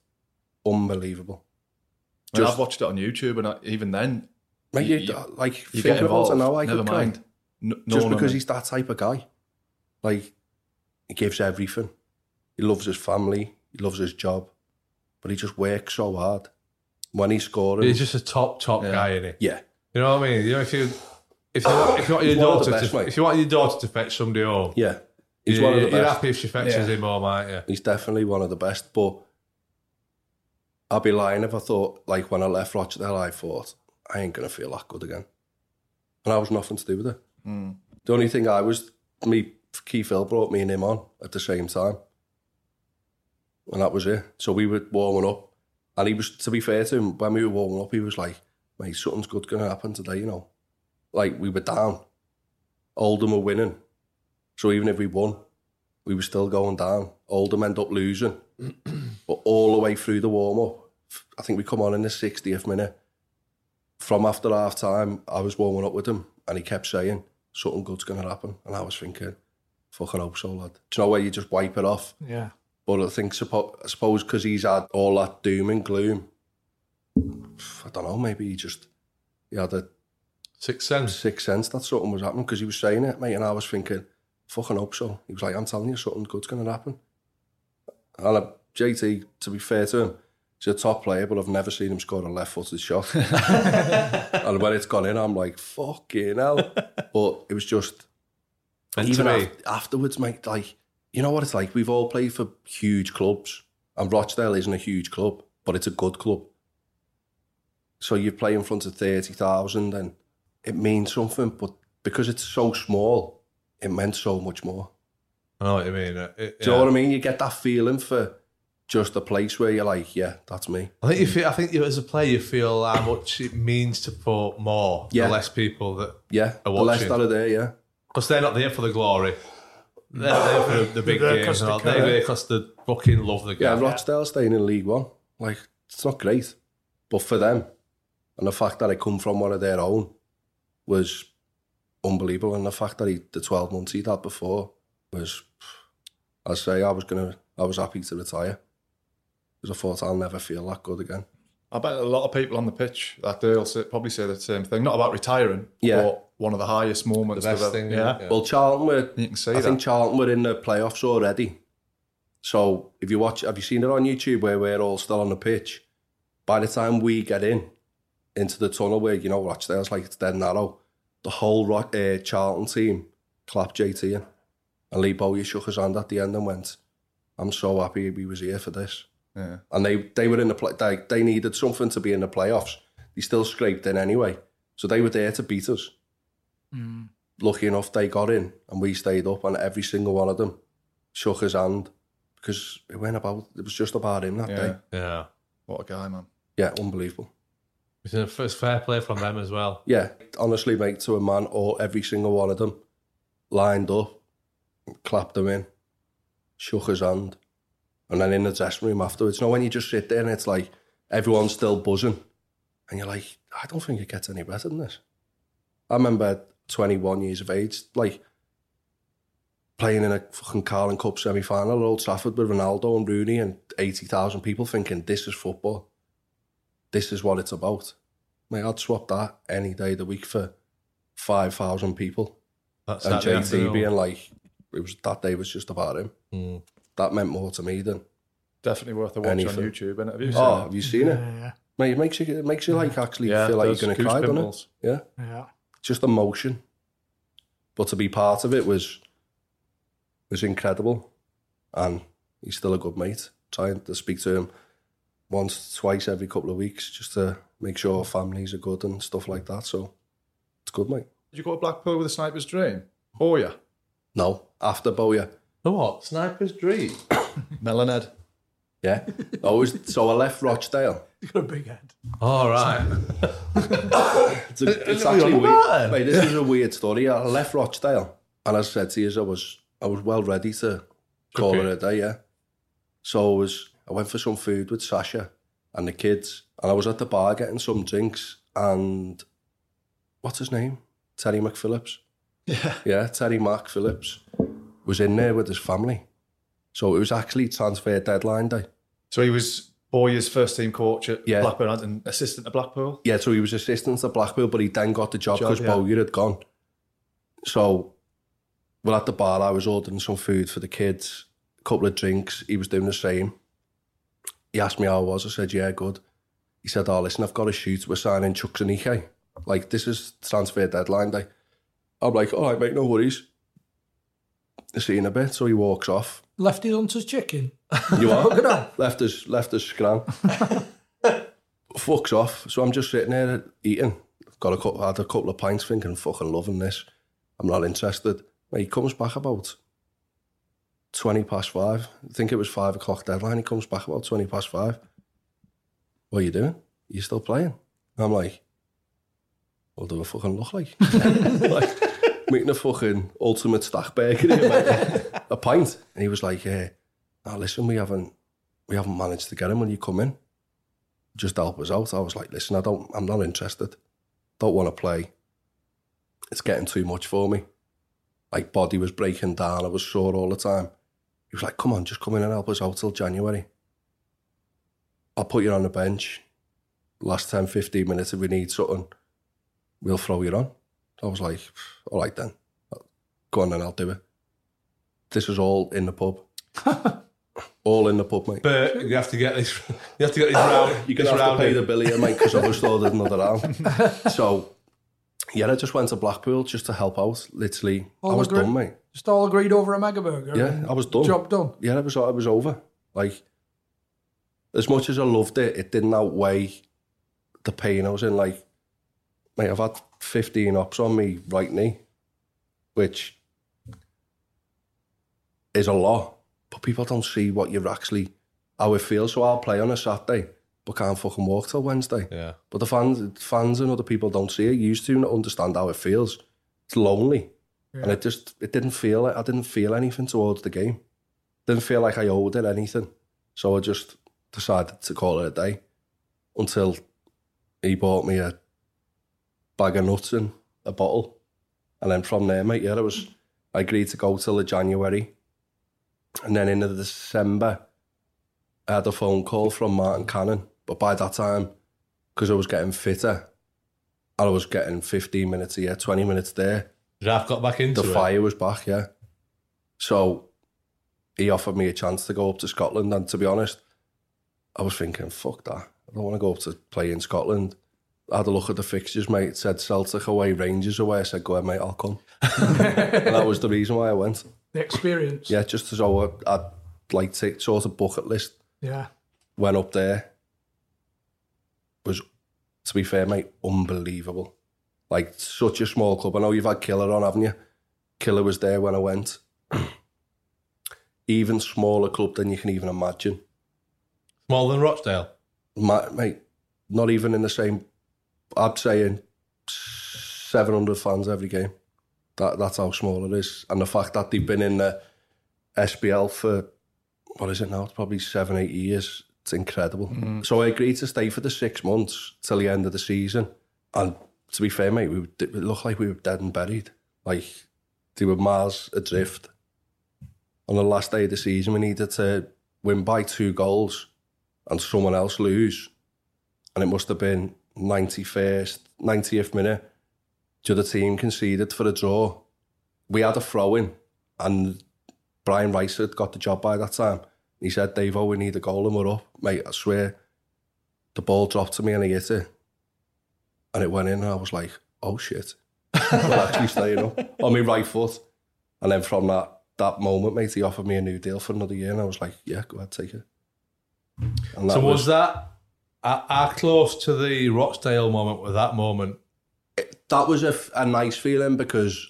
Unbelievable. I mean, Just- I've watched it on YouTube, and I, even then, Mate, you- you, you- like you think get of all to involved. know I Never could cry. mind. N- Just knowing because him. he's that type of guy. Like he gives everything. He loves his family. He loves his job, but he just works so hard. When he's scoring, He's just a top, top Yeah. guy, isn't he? Yeah. You know what I mean? You know, if you if you want, if you want your He's one of the daughter best, to, mate. if you want your daughter to fetch somebody home, yeah, he's you, one of the best. you're happy if she fetches Yeah. him home, aren't you? He's definitely one of the best, but I'd be lying if I thought, like, when I left Rochdale, I thought, I ain't going to feel that good again. And I was nothing to do with it. Mm. The only thing I was, me, Keith Hill brought me and him on at the same time. And that was it. So we were warming up. And he was, to be fair to him, when we were warming up, he was like, mate, something's good going to happen today, you know. Like, we were down. Oldham were winning. So even if we won, we were still going down. Oldham end up losing. but all the way through the warm-up, I think we come on in the 60th minute. From after half time, I was warming up with him and he kept saying, something good's going to happen. And I was thinking, fucking hope so, lad. Do you know where you just wipe it off? Yeah. But I think, I suppose, because he's had all that doom and gloom, I don't know, maybe he just, he had a sixth sense. Sixth sense that something was happening because he was saying it, mate, and I was thinking, fucking hope so. He was like, I'm telling you, something good's going to happen. And uh, JT, to be fair to him, he's a top player, but I've never seen him score a left-footed shot. and when it's gone in, I'm like, fucking hell. But it was just, And even af- afterwards, mate, like, you know what it's like? We've all played for huge clubs, and Rochdale isn't a huge club, but it's a good club. So you play in front of 30,000 and it means something, but because it's so small, it meant so much more. I know what you mean. uh, it- Do you know what I mean? You get that feeling for just a place where you're like, yeah, that's me. I think you feel, I think you, as a player, you feel how much it means to put more. Yeah. The less people that Yeah, are the less watching. that are there, yeah. Because they're not there for the glory. They're there for the, the big They're there and they all. They're there because they fucking love the game. Yeah, game. Rochdale staying in League One, like, it's not great. But for them, and the fact that I come from one of their own was unbelievable. And the fact that he, the 12 months he'd had before was, I say, I was going to, I was happy to retire. Because I thought I'll never feel that good again. I bet a lot of people on the pitch that day will say, probably say the same thing. Not about retiring, Yeah. but one of the highest moments. The best ever- thing, Yeah. yeah. Well, Charlton were. You can see I that. think Charlton were in the playoffs already. So if you watch, have you seen it on YouTube where we're all still on the pitch? By the time we get in into the tunnel where you know Rochdale's like it's dead narrow, the whole uh, Charlton team clapped JT in, and Lee Bowyer shook his hand at the end and went, "I'm so happy we was here for this." Yeah. And they they were in the play. They, they needed something to be in the playoffs. They still scraped in anyway, so they were there to beat us hmm. lucky enough they got in and we stayed up and every single one of them shook his hand because it went about it was just about him that Yeah. day Yeah. What a guy, man. yeah unbelievable It's a first fair play from them as well. yeah honestly mate to a man or every single one of them lined up clapped him in shook his hand and then in the dressing room afterwards you know when you just sit there and it's like everyone's still buzzing and you're like I don't think it gets any better than this I remember 21 years of age like playing in a fucking Carling Cup semi-final at Old Trafford with Ronaldo and Rooney and 80,000 people thinking this is football. This is what it's about. Mate, I'd swap that any day of the week for 5,000 people. That's and JT being like, it was that day was just about him. Mm. That meant more to me than Definitely worth a watch Anything. on YouTube. Isn't? Have you oh, seen Oh, it? have you seen it? Yeah, Mate, it makes you it makes you like actually Yeah, feel like you're gonna cry, doesn't it? pimples. Yeah. yeah. Just emotion. But to be part of it was was incredible. And he's still a good mate. Trying to speak to him once, twice every couple of weeks just to make sure families are good and stuff like that. So it's good, mate. Did you go to Blackpool with a sniper's dream? Oh, yeah. No, after Bowyer. The what? Sniper's dream. Melonhead. Yeah. Oh, Always so I left Rochdale. He's got a big head. All right. It's, a, it's actually you on about weird. then? Mate, this is a weird story. I left Rochdale, and as I said to you, I was I was well ready to call Okay. it a day. Yeah. So I was. I went for some food with Sasha and the kids, and I was at the bar getting some drinks. And what's his name? Terry McPhillips. Yeah. Yeah, Terry McPhillips was in there with his family. So it was actually transfer deadline day. So he was Bowyer's first team coach at Yeah. Blackburn and assistant at Blackpool. Yeah, so he was assistant at Blackpool, but he then got the job because yeah. Bowyer had gone. So, well, at the bar, I was ordering some food for the kids a couple of drinks. He was doing the same. He asked me how I was. I said, yeah, good. He said, oh, listen, I've got to shoot. We're signing Chuks and Ike. Like, this is transfer deadline day. I'm like, all right, mate, no worries. See you in a bit. So he walks off. Left Lefty Hunter's chicken. You are? Look at that. left us, left us scran. Fucks off. So I'm just sitting there eating. Got a couple, had a couple of pints thinking, fucking loving this. I'm not interested. He comes back about 20 past five. I think it was five o'clock deadline. He comes back about 20 past five. What are you doing? you still playing? And I'm like, what do I fucking look like? like making a fucking ultimate stack burger here, mate. Eh, a pint. And he was like, yeah, now listen, we haven't we haven't managed to get him when you come in. Just help us out. I was like, listen, I don't I'm not interested. Don't want to play. It's getting too much for me. Like body was breaking down, I was sore all the time. He was like, come on, just come in and help us out till January. I'll put you on the bench. Last 10, 15 minutes if we need something, we'll throw you on. I was like, all right then. Go on then, I'll do it. This was all in the pub. all in the pub, mate. But you have to get this. You have to get this round. You're gonna have round to pay in. the bill here, mate, because I was told another round. So, yeah, I just went to Blackpool just to help out. Literally, I was done, mate. Just all agreed over a mega burger. Yeah, I was done. Job done. Yeah, it was. It was over. Like, as much as I loved it, it didn't outweigh the pain I was in. Like, mate, I've had 15 ops on me right knee, which is a lot. But people don't see what you're actually how it feels. So I'll play on a Saturday, but can't fucking walk till Wednesday. Yeah. But the fans, fans and other people don't see it. Used to not understand how it feels. It's lonely, and it just it didn't feel it. I didn't feel anything towards the game. Didn't feel like I owed it anything. So I just decided to call it a day until he bought me a bag of nuts and a bottle, and then from there, mate, yeah, I was I agreed to go till the January, and then in the December. I had a phone call from Martin Canning, but by that time, because I was getting fitter, and I was getting 15 minutes here, 20 minutes there. Raf got back into the it. fire was back, yeah. So he offered me a chance to go up to Scotland, and to be honest, I was thinking, fuck that. I don't want to go up to play in Scotland. I had a look at the fixtures, mate. It said Celtic away, Rangers away. I said, go ahead, mate, I'll come. and that was the reason why I went. The experience. Yeah, just as though I- I'd like to sort of bucket list Yeah. went up there was to be fair mate unbelievable like such a small club I know you've had Killer on haven't you Killer was there when I went even smaller club than you can even imagine Smaller than Rochdale. Ma- mate not even in the same I'd say in 700 fans every game that, that's how small it is and the fact that they've been in the SPL for what is it now? It's probably seven, eight years. It's incredible. Mm. So I agreed to stay for the six months till the end of the season. And to be fair, mate, we it looked like we were dead and buried. Like they were miles adrift. On the last day of the season, we needed to win by two goals and someone else lose. And it must have been 91st, 90th minute. The other team conceded for a draw. We had a throw in and Brian Rice had got the job by that time. He said, Dave, oh, we need a goal and we're up. Mate, I swear, the ball dropped to me and I hit it. And it went in and I was like, oh shit. We're actually staying up on my right foot. And then from that that moment, mate, he offered me a new deal for another year and I was like, yeah, go ahead, take it. And So was that are, are close to the Rochdale moment with that moment? that was a nice feeling because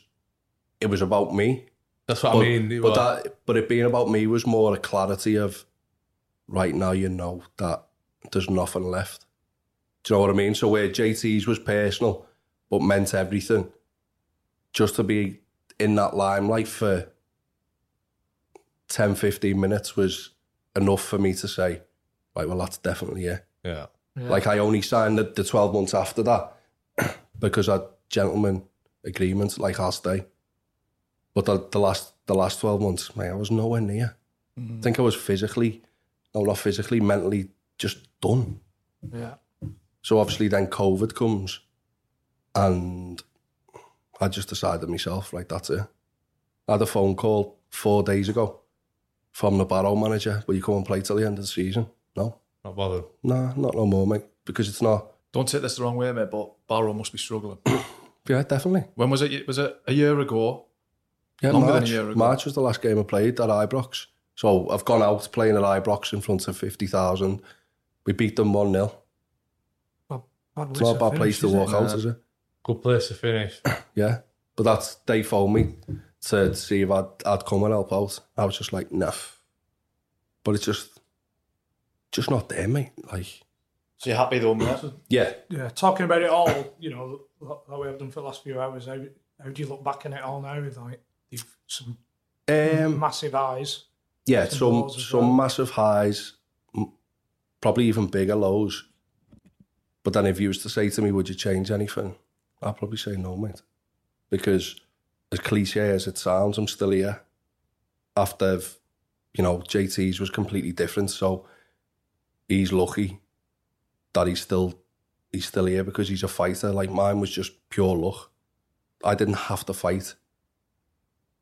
it was about me. That's what but, I mean. But that, but it being about me was more a clarity of right now. You know that there's nothing left. Do you know what I mean? So where JT's was personal, but meant everything. Just to be in that limelight for 10, 15 minutes was enough for me to say, right, well, that's definitely it. Yeah. Like I only signed the, the 12 months after that because I had gentleman agreement, like I'll stay. But the, the last the last 12 months, mate, I was nowhere near. I think I was physically, no, not physically, mentally just done. Yeah. So obviously then COVID comes and I just decided myself, like, that's it. I had a phone call four days ago from the Barrow manager, will you come and play till the end of the season? No. Not bothered. Nah, not no more, mate. Because it's not. Don't take this the wrong way, mate, but Barrow must be struggling. Yeah, definitely. when was it? Was it a year ago? Yeah, Longer March. than a year ago. March was the last game I played at Ibrox. So I've gone out playing at Ibrox in front of 50,000. We beat them 1 0. It's not a bad place to walk out, is it? Good place to finish. Yeah. But that's, they phoned me to see if I'd, I'd come and help out. I was just like, nah. But it's just, just not there, mate. Like, So you're happy though, mate? yeah. Yeah, talking about it all, you know, that we have done for the last few hours. How, how do you look back on it all now? With like, you've some Um, massive eyes. Yeah, Some some some well. massive highs, probably even bigger lows. But then if you was to say to me, would you change anything? I'd probably say no, mate. Because as cliche as it sounds, I'm still here. After, you know, JT's was completely different. So he's lucky that he's still he's still here because he's a fighter. Like mine was just pure luck. I didn't have to fight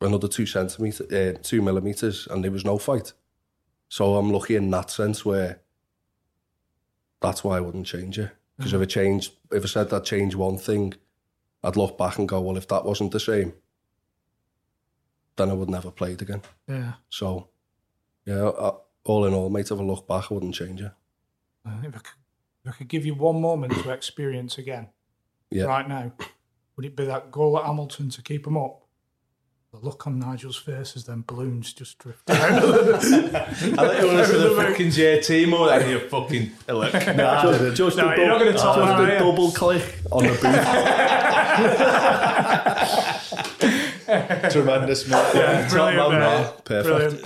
another two centimeters, uh, two millimeters, and there was no fight. So I'm lucky in that sense where that's why I wouldn't change it. Because if I changed, if I said I'd change one thing, I'd look back and go, well, if that wasn't the same, then I would never play it again. Yeah. So, yeah, I, all in all, mate, if I look back, I wouldn't change it. If, I could, if I could give you one moment to experience again, Yeah. right now, would it be that goal at Hamilton to keep him up? The look on Nigel's face as then balloons just drift down. I think you wanted to the fucking JT more than you fucking look. Nah, just just No, you're not dou- gonna top just that, are a double click on the booth. Tremendous, mate. Yeah, brilliant, man, mate. mate. Perfect. Brilliant.